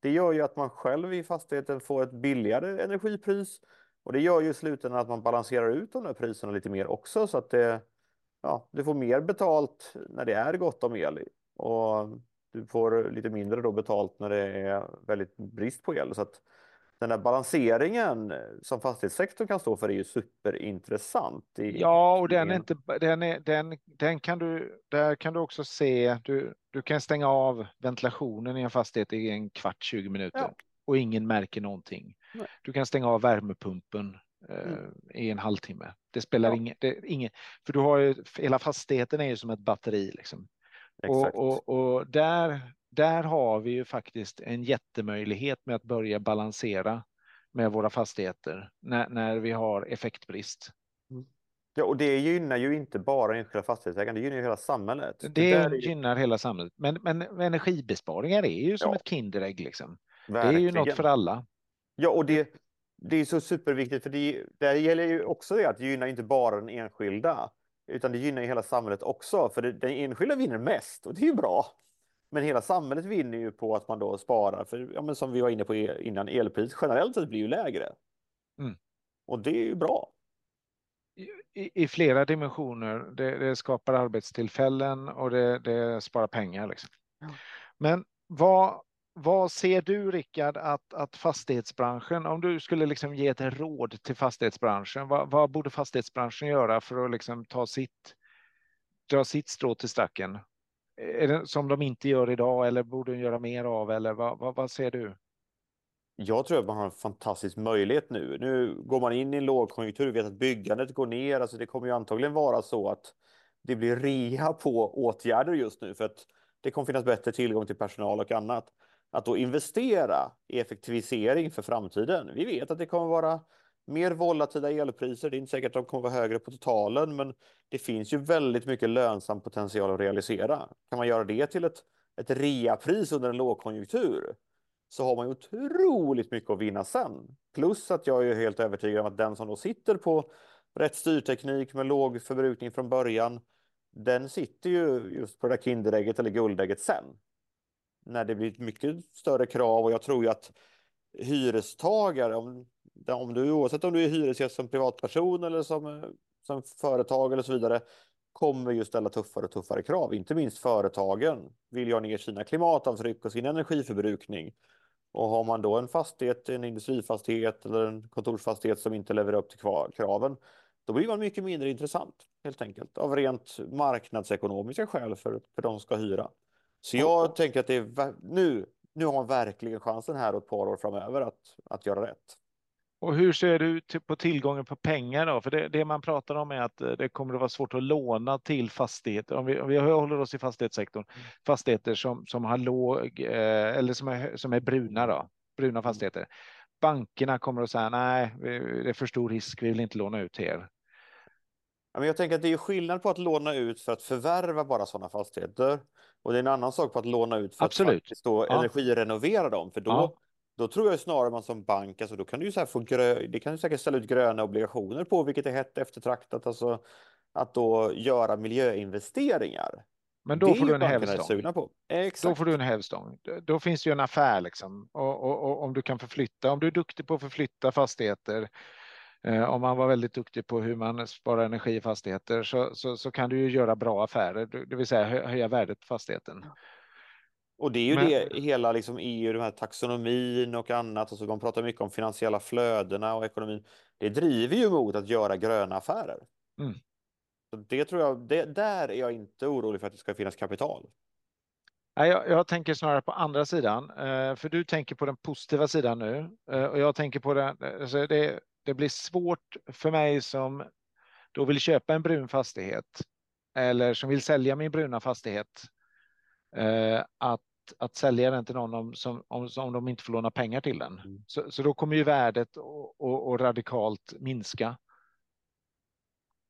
Det gör ju att man själv i fastigheten får ett billigare energipris och det gör ju i slutändan att man balanserar ut de där priserna lite mer också så att det, ja, du får mer betalt när det är gott om el och du får lite mindre då betalt när det är väldigt brist på el. Så att den där balanseringen som fastighetssektorn kan stå för är ju superintressant. I, ja, och den är inte, den är, den, den kan du, där kan du också se, du, du kan stänga av ventilationen i en fastighet i en kvart, 20 minuter ja. och ingen märker någonting. Nej. Du kan stänga av värmepumpen eh, mm. i en halvtimme. Det spelar ja. ingen, det, ingen, för du har ju, hela fastigheten är ju som ett batteri liksom. Och, och, och, där, där har vi ju faktiskt en jättemöjlighet med att börja balansera med våra fastigheter när, när vi har effektbrist. Mm. Ja, och det gynnar ju inte bara enskilda fastighetsägare, det gynnar ju hela samhället. Det, det är... gynnar hela samhället. Men, men energibesparingar är ju som ja. ett Kinderägg. Liksom. Det är ju något för alla. Ja, och det, det är så superviktigt, för det, det gäller ju också det att det gynnar inte bara den enskilda, utan det gynnar hela samhället också, för det, den enskilda vinner mest och det är ju bra. Men hela samhället vinner ju på att man då sparar, för ja, men som vi var inne på innan, elpris generellt sett blir ju lägre. Mm. Och det är ju bra. I, i flera dimensioner. Det, det, skapar arbetstillfällen och det, det sparar pengar. Liksom. Ja. Men vad, vad ser du, Rickard, att, att fastighetsbranschen, om du skulle liksom ge ett råd till fastighetsbranschen, vad, vad borde fastighetsbranschen göra för att liksom ta sitt, dra sitt strå till stacken? Är det som de inte gör idag eller borde de göra mer av eller vad, vad, vad ser du? Jag tror att man har en fantastisk möjlighet nu. Nu går man in i en lågkonjunktur, vi vet att byggandet går ner, alltså det kommer ju antagligen vara så att det blir rea på åtgärder just nu för att det kommer finnas bättre tillgång till personal och annat. Att då investera i effektivisering för framtiden. Vi vet att det kommer vara mer volatila elpriser. Det är inte säkert att de kommer vara högre på totalen, men det finns ju väldigt mycket lönsam potential att realisera. Kan man göra det till ett, ett reapris under en lågkonjunktur så har man ju otroligt mycket att vinna sen. Plus att jag är helt övertygad om att den som då sitter på rätt styrteknik med låg förbrukning från början, den sitter ju just på det där Kinderägget eller guldägget sen. När det blir mycket större krav och jag tror ju att hyrestagare, om om du, oavsett om du är hyresgäst som privatperson eller som, som företag eller så vidare, kommer ju ställa tuffare och tuffare krav. Inte minst företagen vill ju ha ner sina klimatavtryck och sin energiförbrukning. Och har man då en fastighet, en industrifastighet eller en kontorsfastighet som inte levererar upp till kraven, då blir man mycket mindre intressant helt enkelt av rent marknadsekonomiska skäl för, för de som ska hyra. Så jag tänker att det är nu, nu har man verkligen chansen här och ett par år framöver att, att göra rätt. Och hur ser du på tillgången på pengar då? För det, det, man pratar om är att eh, det kommer att vara svårt att låna till fastigheter. Om vi, om vi håller oss i fastighetssektorn, mm. fastigheter som, som har låg eh, eller som är, som är bruna då, bruna mm. fastigheter. Bankerna kommer att säga nej, det är för stor risk, vi vill inte låna ut till er. Jag tänker att det är skillnad på att låna ut för att förvärva bara sådana fastigheter. Och det är en annan sak på att låna ut för Absolut. att faktiskt då ja. energirenovera dem. För då, ja. Då tror jag snarare man som bank, alltså då kan du ju så här få grö, det kan du säkert ställa ut gröna obligationer på, vilket är hett eftertraktat, alltså att då göra miljöinvesteringar. Men då får du en hävstång. Då får du en hävstång. Då finns det ju en affär liksom. Och, och, och, om du kan förflytta, om du är duktig på att förflytta fastigheter, om man var väldigt duktig på hur man sparar energi i fastigheter, så, så, så kan du ju göra bra affärer, det vill säga höja värdet på fastigheten. Och det är ju Men... det hela liksom EU, den här taxonomin och annat. Alltså man pratar mycket om finansiella flödena och ekonomin. Det driver ju mot att göra gröna affärer. Mm. Så det tror jag, det, där är jag inte orolig för att det ska finnas kapital. Nej, jag, jag tänker snarare på andra sidan, eh, för du tänker på den positiva sidan nu eh, och jag tänker på den. Alltså det, det blir svårt för mig som då vill köpa en brun fastighet eller som vill sälja min bruna fastighet eh, att, att sälja den till någon om, som, om, om de inte får låna pengar till den. Mm. Så, så då kommer ju värdet och radikalt minska.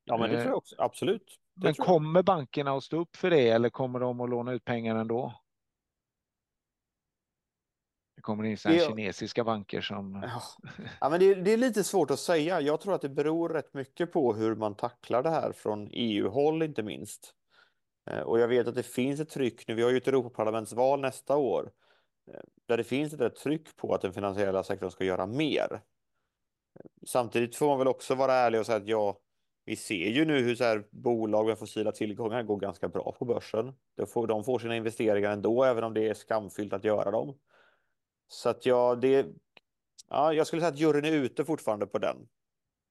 Ja, men det tror jag också. Absolut. Det Men kommer bankerna att stå upp för det eller kommer de att låna ut pengar ändå? Det kommer in Det- kinesiska banker som... Ja. (laughs) Men det, det är lite svårt att säga. Jag tror att det beror rätt mycket på hur man tacklar det här från EU-håll inte minst. Eh, Och jag vet att det finns ett tryck nu. Vi har ju ett Europaparlamentsval nästa år eh, där det finns ett tryck på att den finansiella sektorn ska göra mer. Samtidigt får man väl också vara ärlig och säga att ja, vi ser ju nu hur så här bolag med fossila tillgångar går ganska bra på börsen. De får, de får sina investeringar ändå, även om det är skamfyllt att göra dem. Så att ja, det, ja, jag skulle säga att juryn är ute fortfarande på den.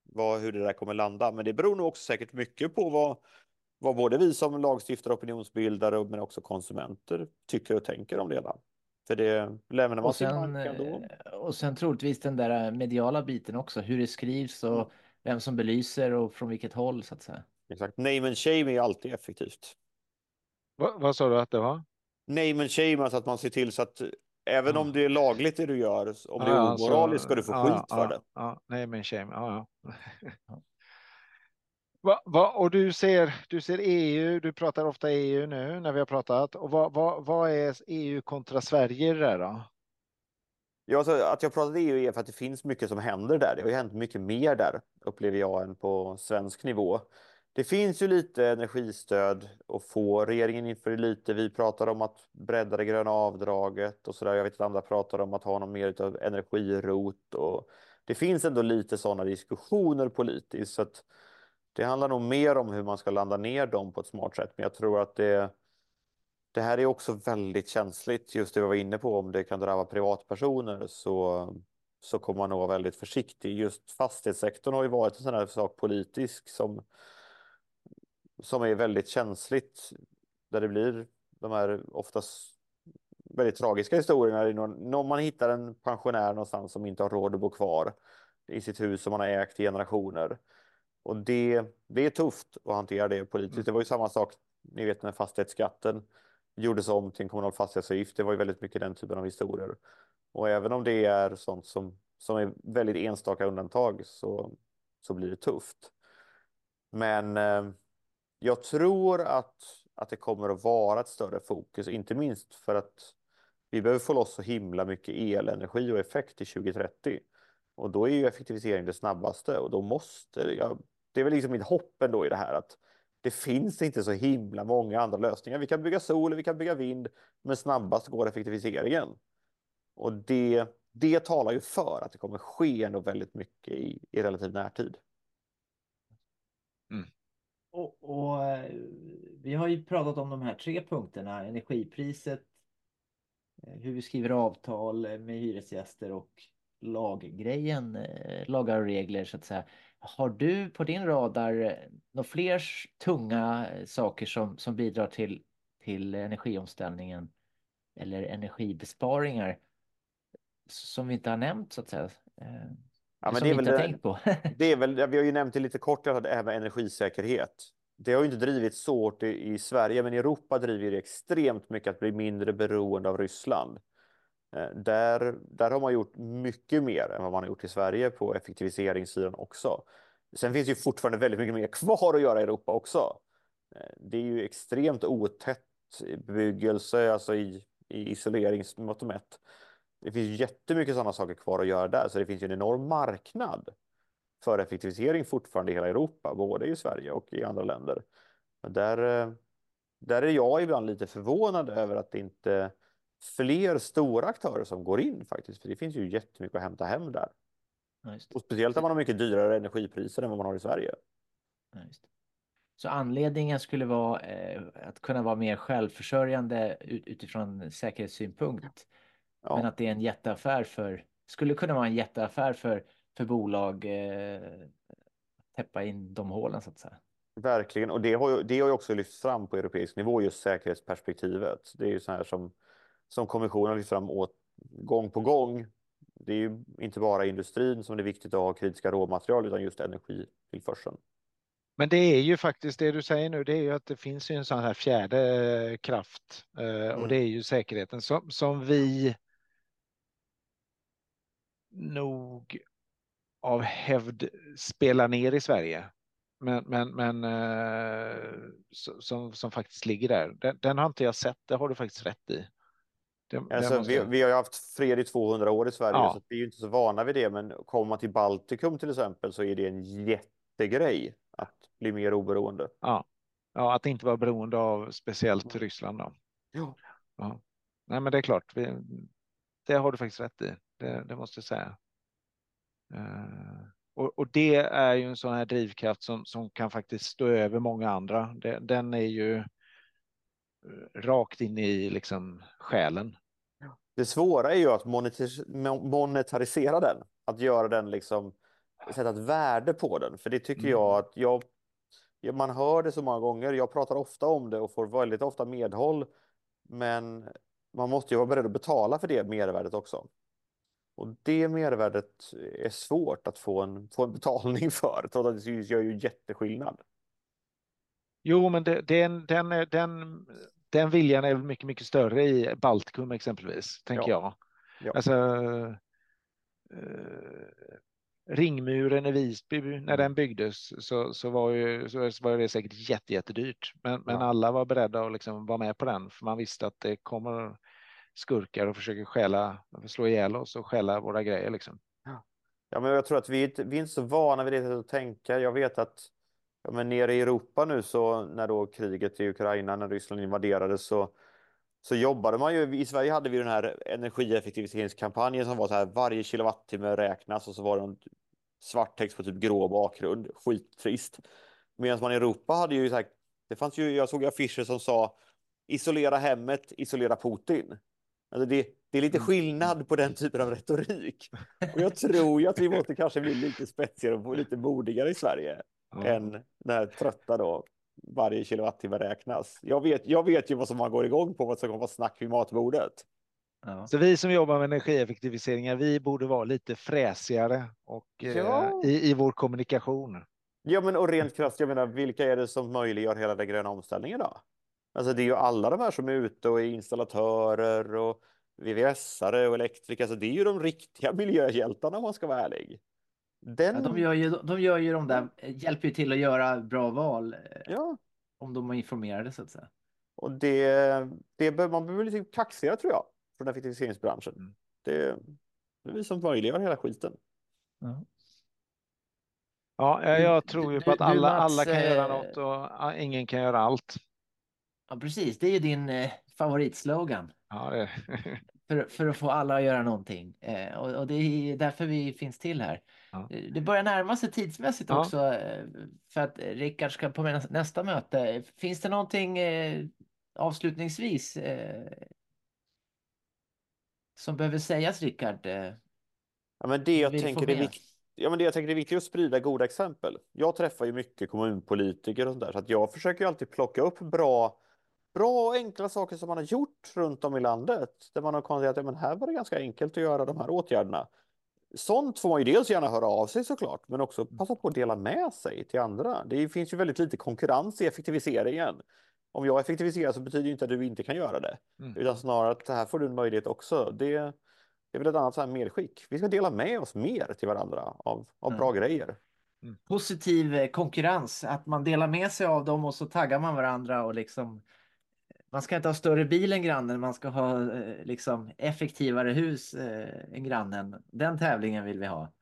Vad, hur det där kommer landa. Men det beror nog också säkert mycket på vad, vad både vi som lagstiftare, opinionsbildare men också konsumenter tycker och tänker om det hela. För det lämnar man Och sin sen, bank ändå. eh, och sen troligtvis den där mediala biten också, hur det skrivs och Mm. vem som belyser och från vilket håll så att säga. Exakt. Name and shame är ju alltid effektivt. Vad, vad sa du att det var? Name and shame, alltså att man ser till så att även om det är lagligt det du gör, om det är Ja, så- omoraliskt ska du få skit ja, för det. Nej, men shame. Ja, ja. (laughs) Va, va, och du ser, du ser EU, du pratar ofta EU nu när vi har pratat. Och vad, vad, vad är EU kontra Sverige där då? Ja, alltså, att jag pratar EU är för att det finns mycket som händer där. Det har ju hänt mycket mer där, upplever jag, än på svensk nivå. Det finns ju lite energistöd att få. Regeringen inför lite. Vi pratar om att bredda det gröna avdraget och så där. Jag vet att andra pratar om att ha någon mer av energirot och det finns ändå lite sådana diskussioner politiskt. Så att det handlar nog mer om hur man ska landa ner dem på ett smart sätt. Men jag tror att det det här är också väldigt känsligt, just det vi var inne på, om det kan drabba privatpersoner så, så kommer man nog vara väldigt försiktig. Just fastighetssektorn har ju varit en sån här sak politisk som, som är väldigt känsligt, där det blir de här oftast väldigt tragiska historierna. Någon, man hittar en pensionär någonstans som inte har råd att bo kvar i sitt hus som man har ägt i generationer. Och det, det är tufft att hantera det politiskt. Det var ju samma sak, ni vet när fastighetsskatten gjordes om till en kommunal fastighetsavgift. Det var ju väldigt mycket den typen av historier. Och även om det är sånt som, som är väldigt enstaka undantag så, så blir det tufft. Men eh, jag tror att, att det kommer att vara ett större fokus, inte minst för att vi behöver få loss så himla mycket elenergi och effekt till 2030. Och då är ju effektivisering det snabbaste och då måste jag, det är väl liksom mitt hopp ändå i det här att det finns inte så himla många andra lösningar. Vi kan bygga sol, vi kan bygga vind, men snabbast går effektiviseringen. Och det, det talar ju för att det kommer ske ändå väldigt mycket i, i relativ närtid. Och, och eh, vi har ju pratat om de här tre punkterna, energipriset, eh, hur vi skriver avtal eh, med hyresgäster och laggrejen, lagar och regler så att säga. Har du på din radar några fler tunga saker som, som bidrar till, till energiomställningen eller energibesparingar som vi inte har nämnt så att säga? Ja, men som det är väl inte har det- tänkt på. (laughs) Det är väl, vi har ju nämnt det lite kort, det här med energisäkerhet. Det har ju inte drivits så hårt i, i Sverige, men i Europa driver det extremt mycket att bli mindre beroende av Ryssland. Eh, Där, där har man gjort mycket mer än vad man har gjort i Sverige på effektiviseringssidan också. Sen finns ju fortfarande väldigt mycket mer kvar att göra i Europa också. Eh, Det är ju extremt otätt bebyggelse, alltså i, i isoleringsmått mätt. Det finns jättemycket sådana saker kvar att göra där, så det finns ju en enorm marknad för effektivisering fortfarande i hela Europa, både i Sverige och i andra länder. Men där, eh, där är jag ibland lite förvånad över att det inte fler stora aktörer som går in faktiskt, för det finns ju jättemycket att hämta hem där. Ja. Och speciellt när man har mycket dyrare energipriser än vad man har i Sverige. Ja. Så anledningen skulle vara eh, att kunna vara mer självförsörjande ut, utifrån säkerhetssynpunkt. Ja. Men att det är en jätteaffär för, skulle kunna vara en jätteaffär för, för bolag eh, täppa in de hålen så att säga. Verkligen, och det har ju, det har ju också lyfts fram på europeisk nivå, just säkerhetsperspektivet. Det är ju så här som, som kommissionen har lyft fram åt, gång på gång. Det är ju inte bara industrin som det är viktigt att ha kritiska råmaterial, utan just energitillförseln. Men det är ju faktiskt det du säger nu, det är ju att det finns ju en sån här fjärde kraft mm. och det är ju säkerheten som, som vi nog av hävd spelar ner i Sverige. Men, men, men som, som faktiskt ligger där. Den, den, har inte jag sett, det har du faktiskt rätt i. Det, alltså, vi, vi, har ju haft fred i 200 år i Sverige, ja. så vi är ju inte så vana vid det. Men kommer man till Baltikum till exempel så är det en jättegrej att bli mer oberoende. Ja, ja att inte vara beroende av speciellt Ryssland. Då. Ja. ja. Nej, men det är klart. Vi, det har du faktiskt rätt i. Det, det måste jag säga. Uh, och, och, det är ju en sån här drivkraft som, som kan faktiskt stå över många andra. Det, den är ju eh, rakt in i liksom själen. Det svåra är ju att monetarisera den, att göra den liksom sätta ett värde på den. För det tycker mm. jag att jag, man hör det så många gånger. Jag pratar ofta om det och får väldigt ofta medhåll. Men man måste ju vara beredd att betala för det mervärdet också. Och det mervärdet är svårt att få en, få en betalning (laughs) för, trots att det gör ju jätteskillnad. Jo, men det, den, den, den, den viljan är mycket, mycket större i Baltikum exempelvis, tänker ja. jag. Ja. Alltså, eh, ringmuren i Visby, när mm. den byggdes så, så, var, ju, så var det säkert jätte, jättedyrt. Men, men ja. alla var beredda att liksom vara med på den, för man visste att det kommer skurkar och försöker stjäla, slå ihjäl oss och stjäla våra grejer. Liksom. Ja, men jag tror att vi, vi är inte så vana vid det att tänka. Jag vet att ja, men nere i Europa nu så när då kriget i Ukraina, när Ryssland invaderade så så jobbade man ju. I Sverige hade vi den här energieffektiviseringskampanjen som var så här varje kilowattimme räknas och så var det en svart text på typ grå bakgrund. Skittrist. Medan man i Europa hade ju så här, det fanns ju, jag såg affischer som sa isolera hemmet, isolera Putin. Alltså det, det är lite mm. skillnad på den typen av retorik. Och jag tror ju att vi måste kanske bli lite spetsigare och lite modigare i Sverige ja. än den här trötta då varje kilowattimme räknas. Jag vet, jag vet ju vad som man går igång på, vad som kommer vara snack vid matbordet. Ja. Så vi som jobbar med energieffektiviseringar, vi borde vara lite fräsigare och, ja. eh, i, i vår kommunikation. Ja, men och rent krasst, jag menar, vilka är det som möjliggör hela den gröna omställningen då? Alltså det är ju alla de här som är ute och är installatörer och VVS-are och elektriker. Alltså det är ju de riktiga (laughs) miljöhjältarna om man ska vara ärlig. Den... Ja, de, gör ju, de gör ju de där, hjälper ju till att göra bra val. Eh, ja. Om de är informerade så att säga. Och det, det bör, man behöver lite kaxigare tror jag från effektiviseringsbranschen. Mm. Det, det är vi som möjliggör hela skiten. Mm. Ja, jag tror ju på att alla, alla kan göra eh, något och ingen kan göra allt. Ja, precis. Det är ju din eh, favoritslogan. Ja, det... (laughs) för, för att få alla att göra någonting. Eh, och, och, det är därför vi finns till här. Ja. Det börjar närma sig tidsmässigt ja. också eh, för att Rickard ska på nästa möte. Finns det någonting eh, avslutningsvis eh, som behöver sägas, Rickard? Eh, ja, men det jag tänker är viktigt. Ja, men det jag tänker är viktigt att sprida goda exempel. Jag träffar ju mycket kommunpolitiker och sånt där, så att jag försöker alltid plocka upp bra bra och enkla saker som man har gjort runt om i landet. Där man har konstaterat att ja, här var det ganska enkelt att göra de här åtgärderna. Sånt får man ju dels gärna höra av sig såklart, men också passa på att dela med sig till andra. Det finns ju väldigt lite konkurrens i effektiviseringen. Om jag effektiviserar så betyder det inte att du inte kan göra det, mm. utan snarare att här får du en möjlighet också. Det, det är väl ett annat så här medskick. Vi ska dela med oss mer till varandra av, av mm. bra grejer. Mm. Positiv eh, konkurrens, att man delar med sig av dem och så taggar man varandra och liksom man ska inte ha större bil än grannen, man ska ha eh, liksom effektivare hus eh, än grannen. Den tävlingen vill vi ha.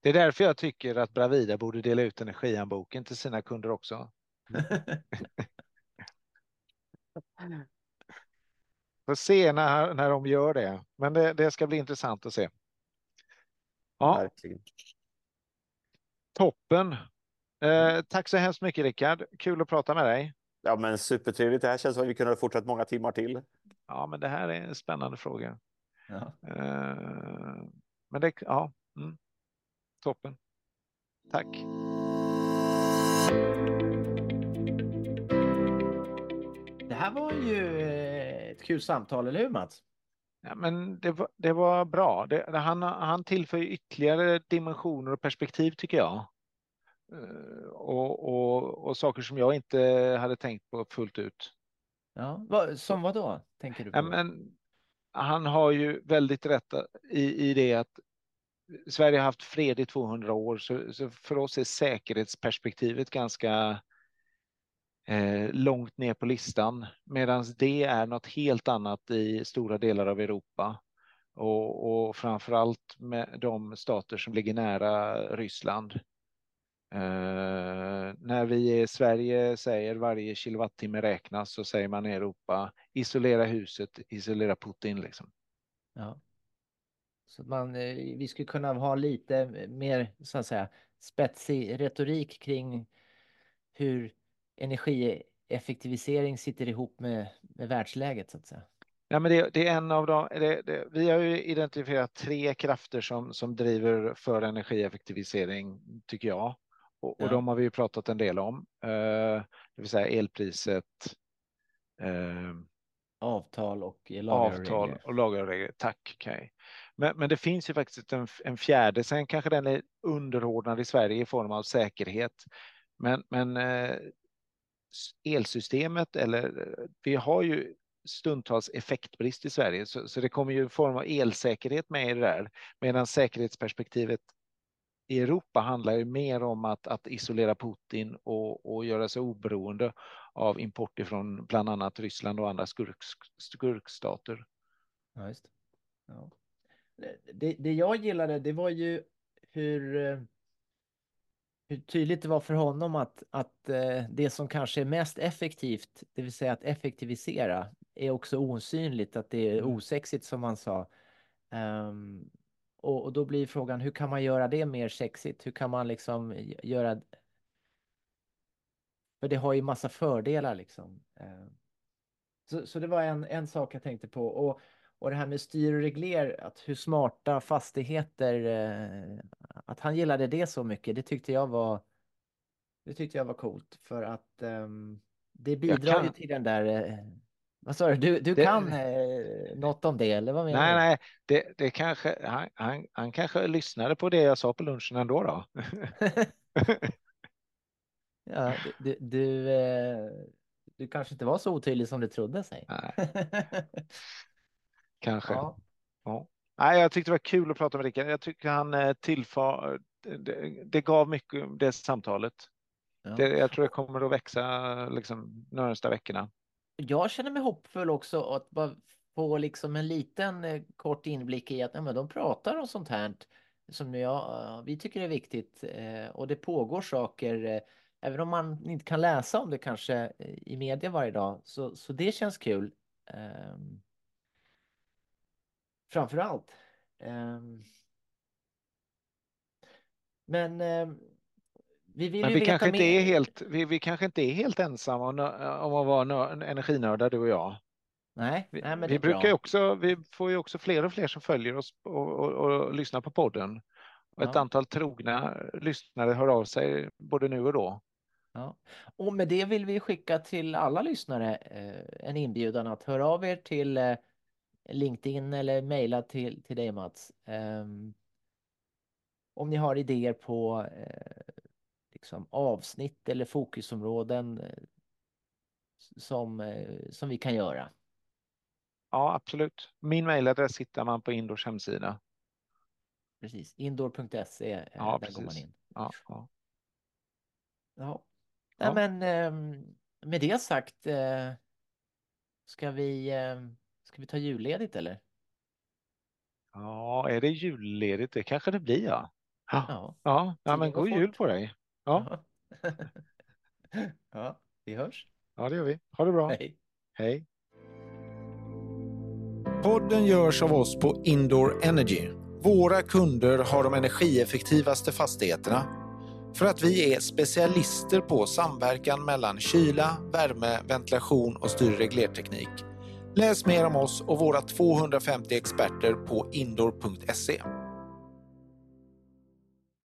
Det är därför jag tycker att Bravida borde dela ut energianboken till sina kunder också. (laughs) Får se när, när de gör det, men det, det ska bli intressant att se. Ja. Verkligen. Toppen. Eh, tack så hemskt mycket Rickard. Kul att prata med dig. Ja, men supertrevligt. Det här känns som att vi kunde ha fortsatt många timmar till. Ja, men det här är en spännande fråga. Ja. Uh, men det, ja, mm. toppen. Tack. här var ju eh, ett kul samtal, eller hur Mats? Ja, men det var, det var bra. Det, han, han tillför ytterligare dimensioner och perspektiv tycker jag. Eh, och, och, och saker som jag inte hade tänkt på fullt ut. Ja, som vad då, tänker du på? Ja, men, han har ju väldigt rätt i, i det att Sverige har haft fred i 200 år, så, så för oss är säkerhetsperspektivet ganska eh, långt ner på listan, medan det är något helt annat i stora delar av Europa. Och, och framför allt med de stater som ligger nära Ryssland. Eh, när vi i Sverige säger varje kilowattimme räknas så säger man i Europa isolera huset, isolera Putin. Liksom. Ja. Så man, eh, vi skulle kunna ha lite mer så att säga spetsig retorik kring hur energieffektivisering sitter ihop med, med världsläget så att säga. Ja, men det, det är en av de, det, det, vi har ju identifierat tre krafter som, som driver för energieffektivisering, tycker jag. Och, och de har vi ju pratat en del om, eh, det vill säga elpriset, eh, avtal och avtal och lagerregler. Tack Kaj. Men, men det finns ju faktiskt en, en fjärde, sen kanske den är underordnad i Sverige i form av säkerhet. Men, men eh, elsystemet eller vi har ju stundtals effektbrist i Sverige så, så det kommer ju en form av elsäkerhet med i det där medan säkerhetsperspektivet i Europa handlar ju mer om att, att isolera Putin och, och göra sig oberoende av import ifrån bland annat Ryssland och andra skurk, skurkstater. Ja, just. Ja. Det, det jag gillade, det var ju hur hur tydligt det var för honom att, att eh, det som kanske är mest effektivt, det vill säga att effektivisera, är också osynligt, att det är mm. osexigt som han sa. Um, och, och, då blir frågan, hur kan man göra det mer sexigt? Hur kan man liksom göra... För det har ju massa fördelar liksom. Um, så, så det var en, en sak jag tänkte på. Och, och det här med styr och regler, att hur smarta fastigheter, eh, att han gillade det så mycket, det tyckte jag var det tyckte jag var coolt för att um, det bidrar ju till den där eh, vad sa du? Du, du det, kan eh, något om det eller vad menar nej, du? Nej, det, det kanske, han, han, han kanske lyssnade på det jag sa på lunchen ändå då. (laughs) ja, du, du, eh, du kanske inte var så otydlig som du trodde sig. Nej. (laughs) Kanske. Ja. ja. Nej, jag tyckte det var kul att prata med Rickard. Jag tycker han eh, tillför, det, det gav mycket det samtalet. Ja. Det, jag tror det kommer att växa liksom närmsta veckorna. Jag känner mig hoppfull också att bara få liksom en liten eh, kort inblick i att ja, men de pratar om sånt här som jag, vi tycker är viktigt eh, och det pågår saker eh, även om man inte kan läsa om det kanske i media varje dag så, så det känns kul. Ehm, framför allt. Ehm. Men ehm, vi vill men vi kanske inte mer. är helt, vi, vi kanske inte är helt ensamma om, om att vara energinördar, du och jag. Nej, vi, nej, vi brukar ju också, vi får ju också fler och fler som följer oss och, och, och lyssnar på podden. Och ett antal trogna lyssnare hör av sig både nu och då. Ja. Och med det vill vi skicka till alla lyssnare eh, en inbjudan att höra av er till eh, LinkedIn eller mejla till, till dig Mats. Um, om ni har idéer på eh, liksom avsnitt eller fokusområden eh, som, eh, som vi kan göra. Ja, absolut. Min mejladress hittar man på Indors hemsida. Precis, indoor.se, eh, ja, där precis. går man in. Ja, ja. ja. ja. men ehm, med det sagt ska vi ehm, Ska vi ta julledigt eller? Ja, är det julledigt? Det kanske det blir ja. Ja, ja, ja men god jul på dig. Ja. (laughs) ja, vi hörs. Ja, det gör vi. Ha det bra. Hej. Hej. Podden görs av oss på Indoor Energy. Våra kunder har de energieffektivaste fastigheterna för att vi är specialister på samverkan mellan kyla, värme, ventilation och styr och reglerteknik Läs mer om oss och våra 250 experter på indoor.se.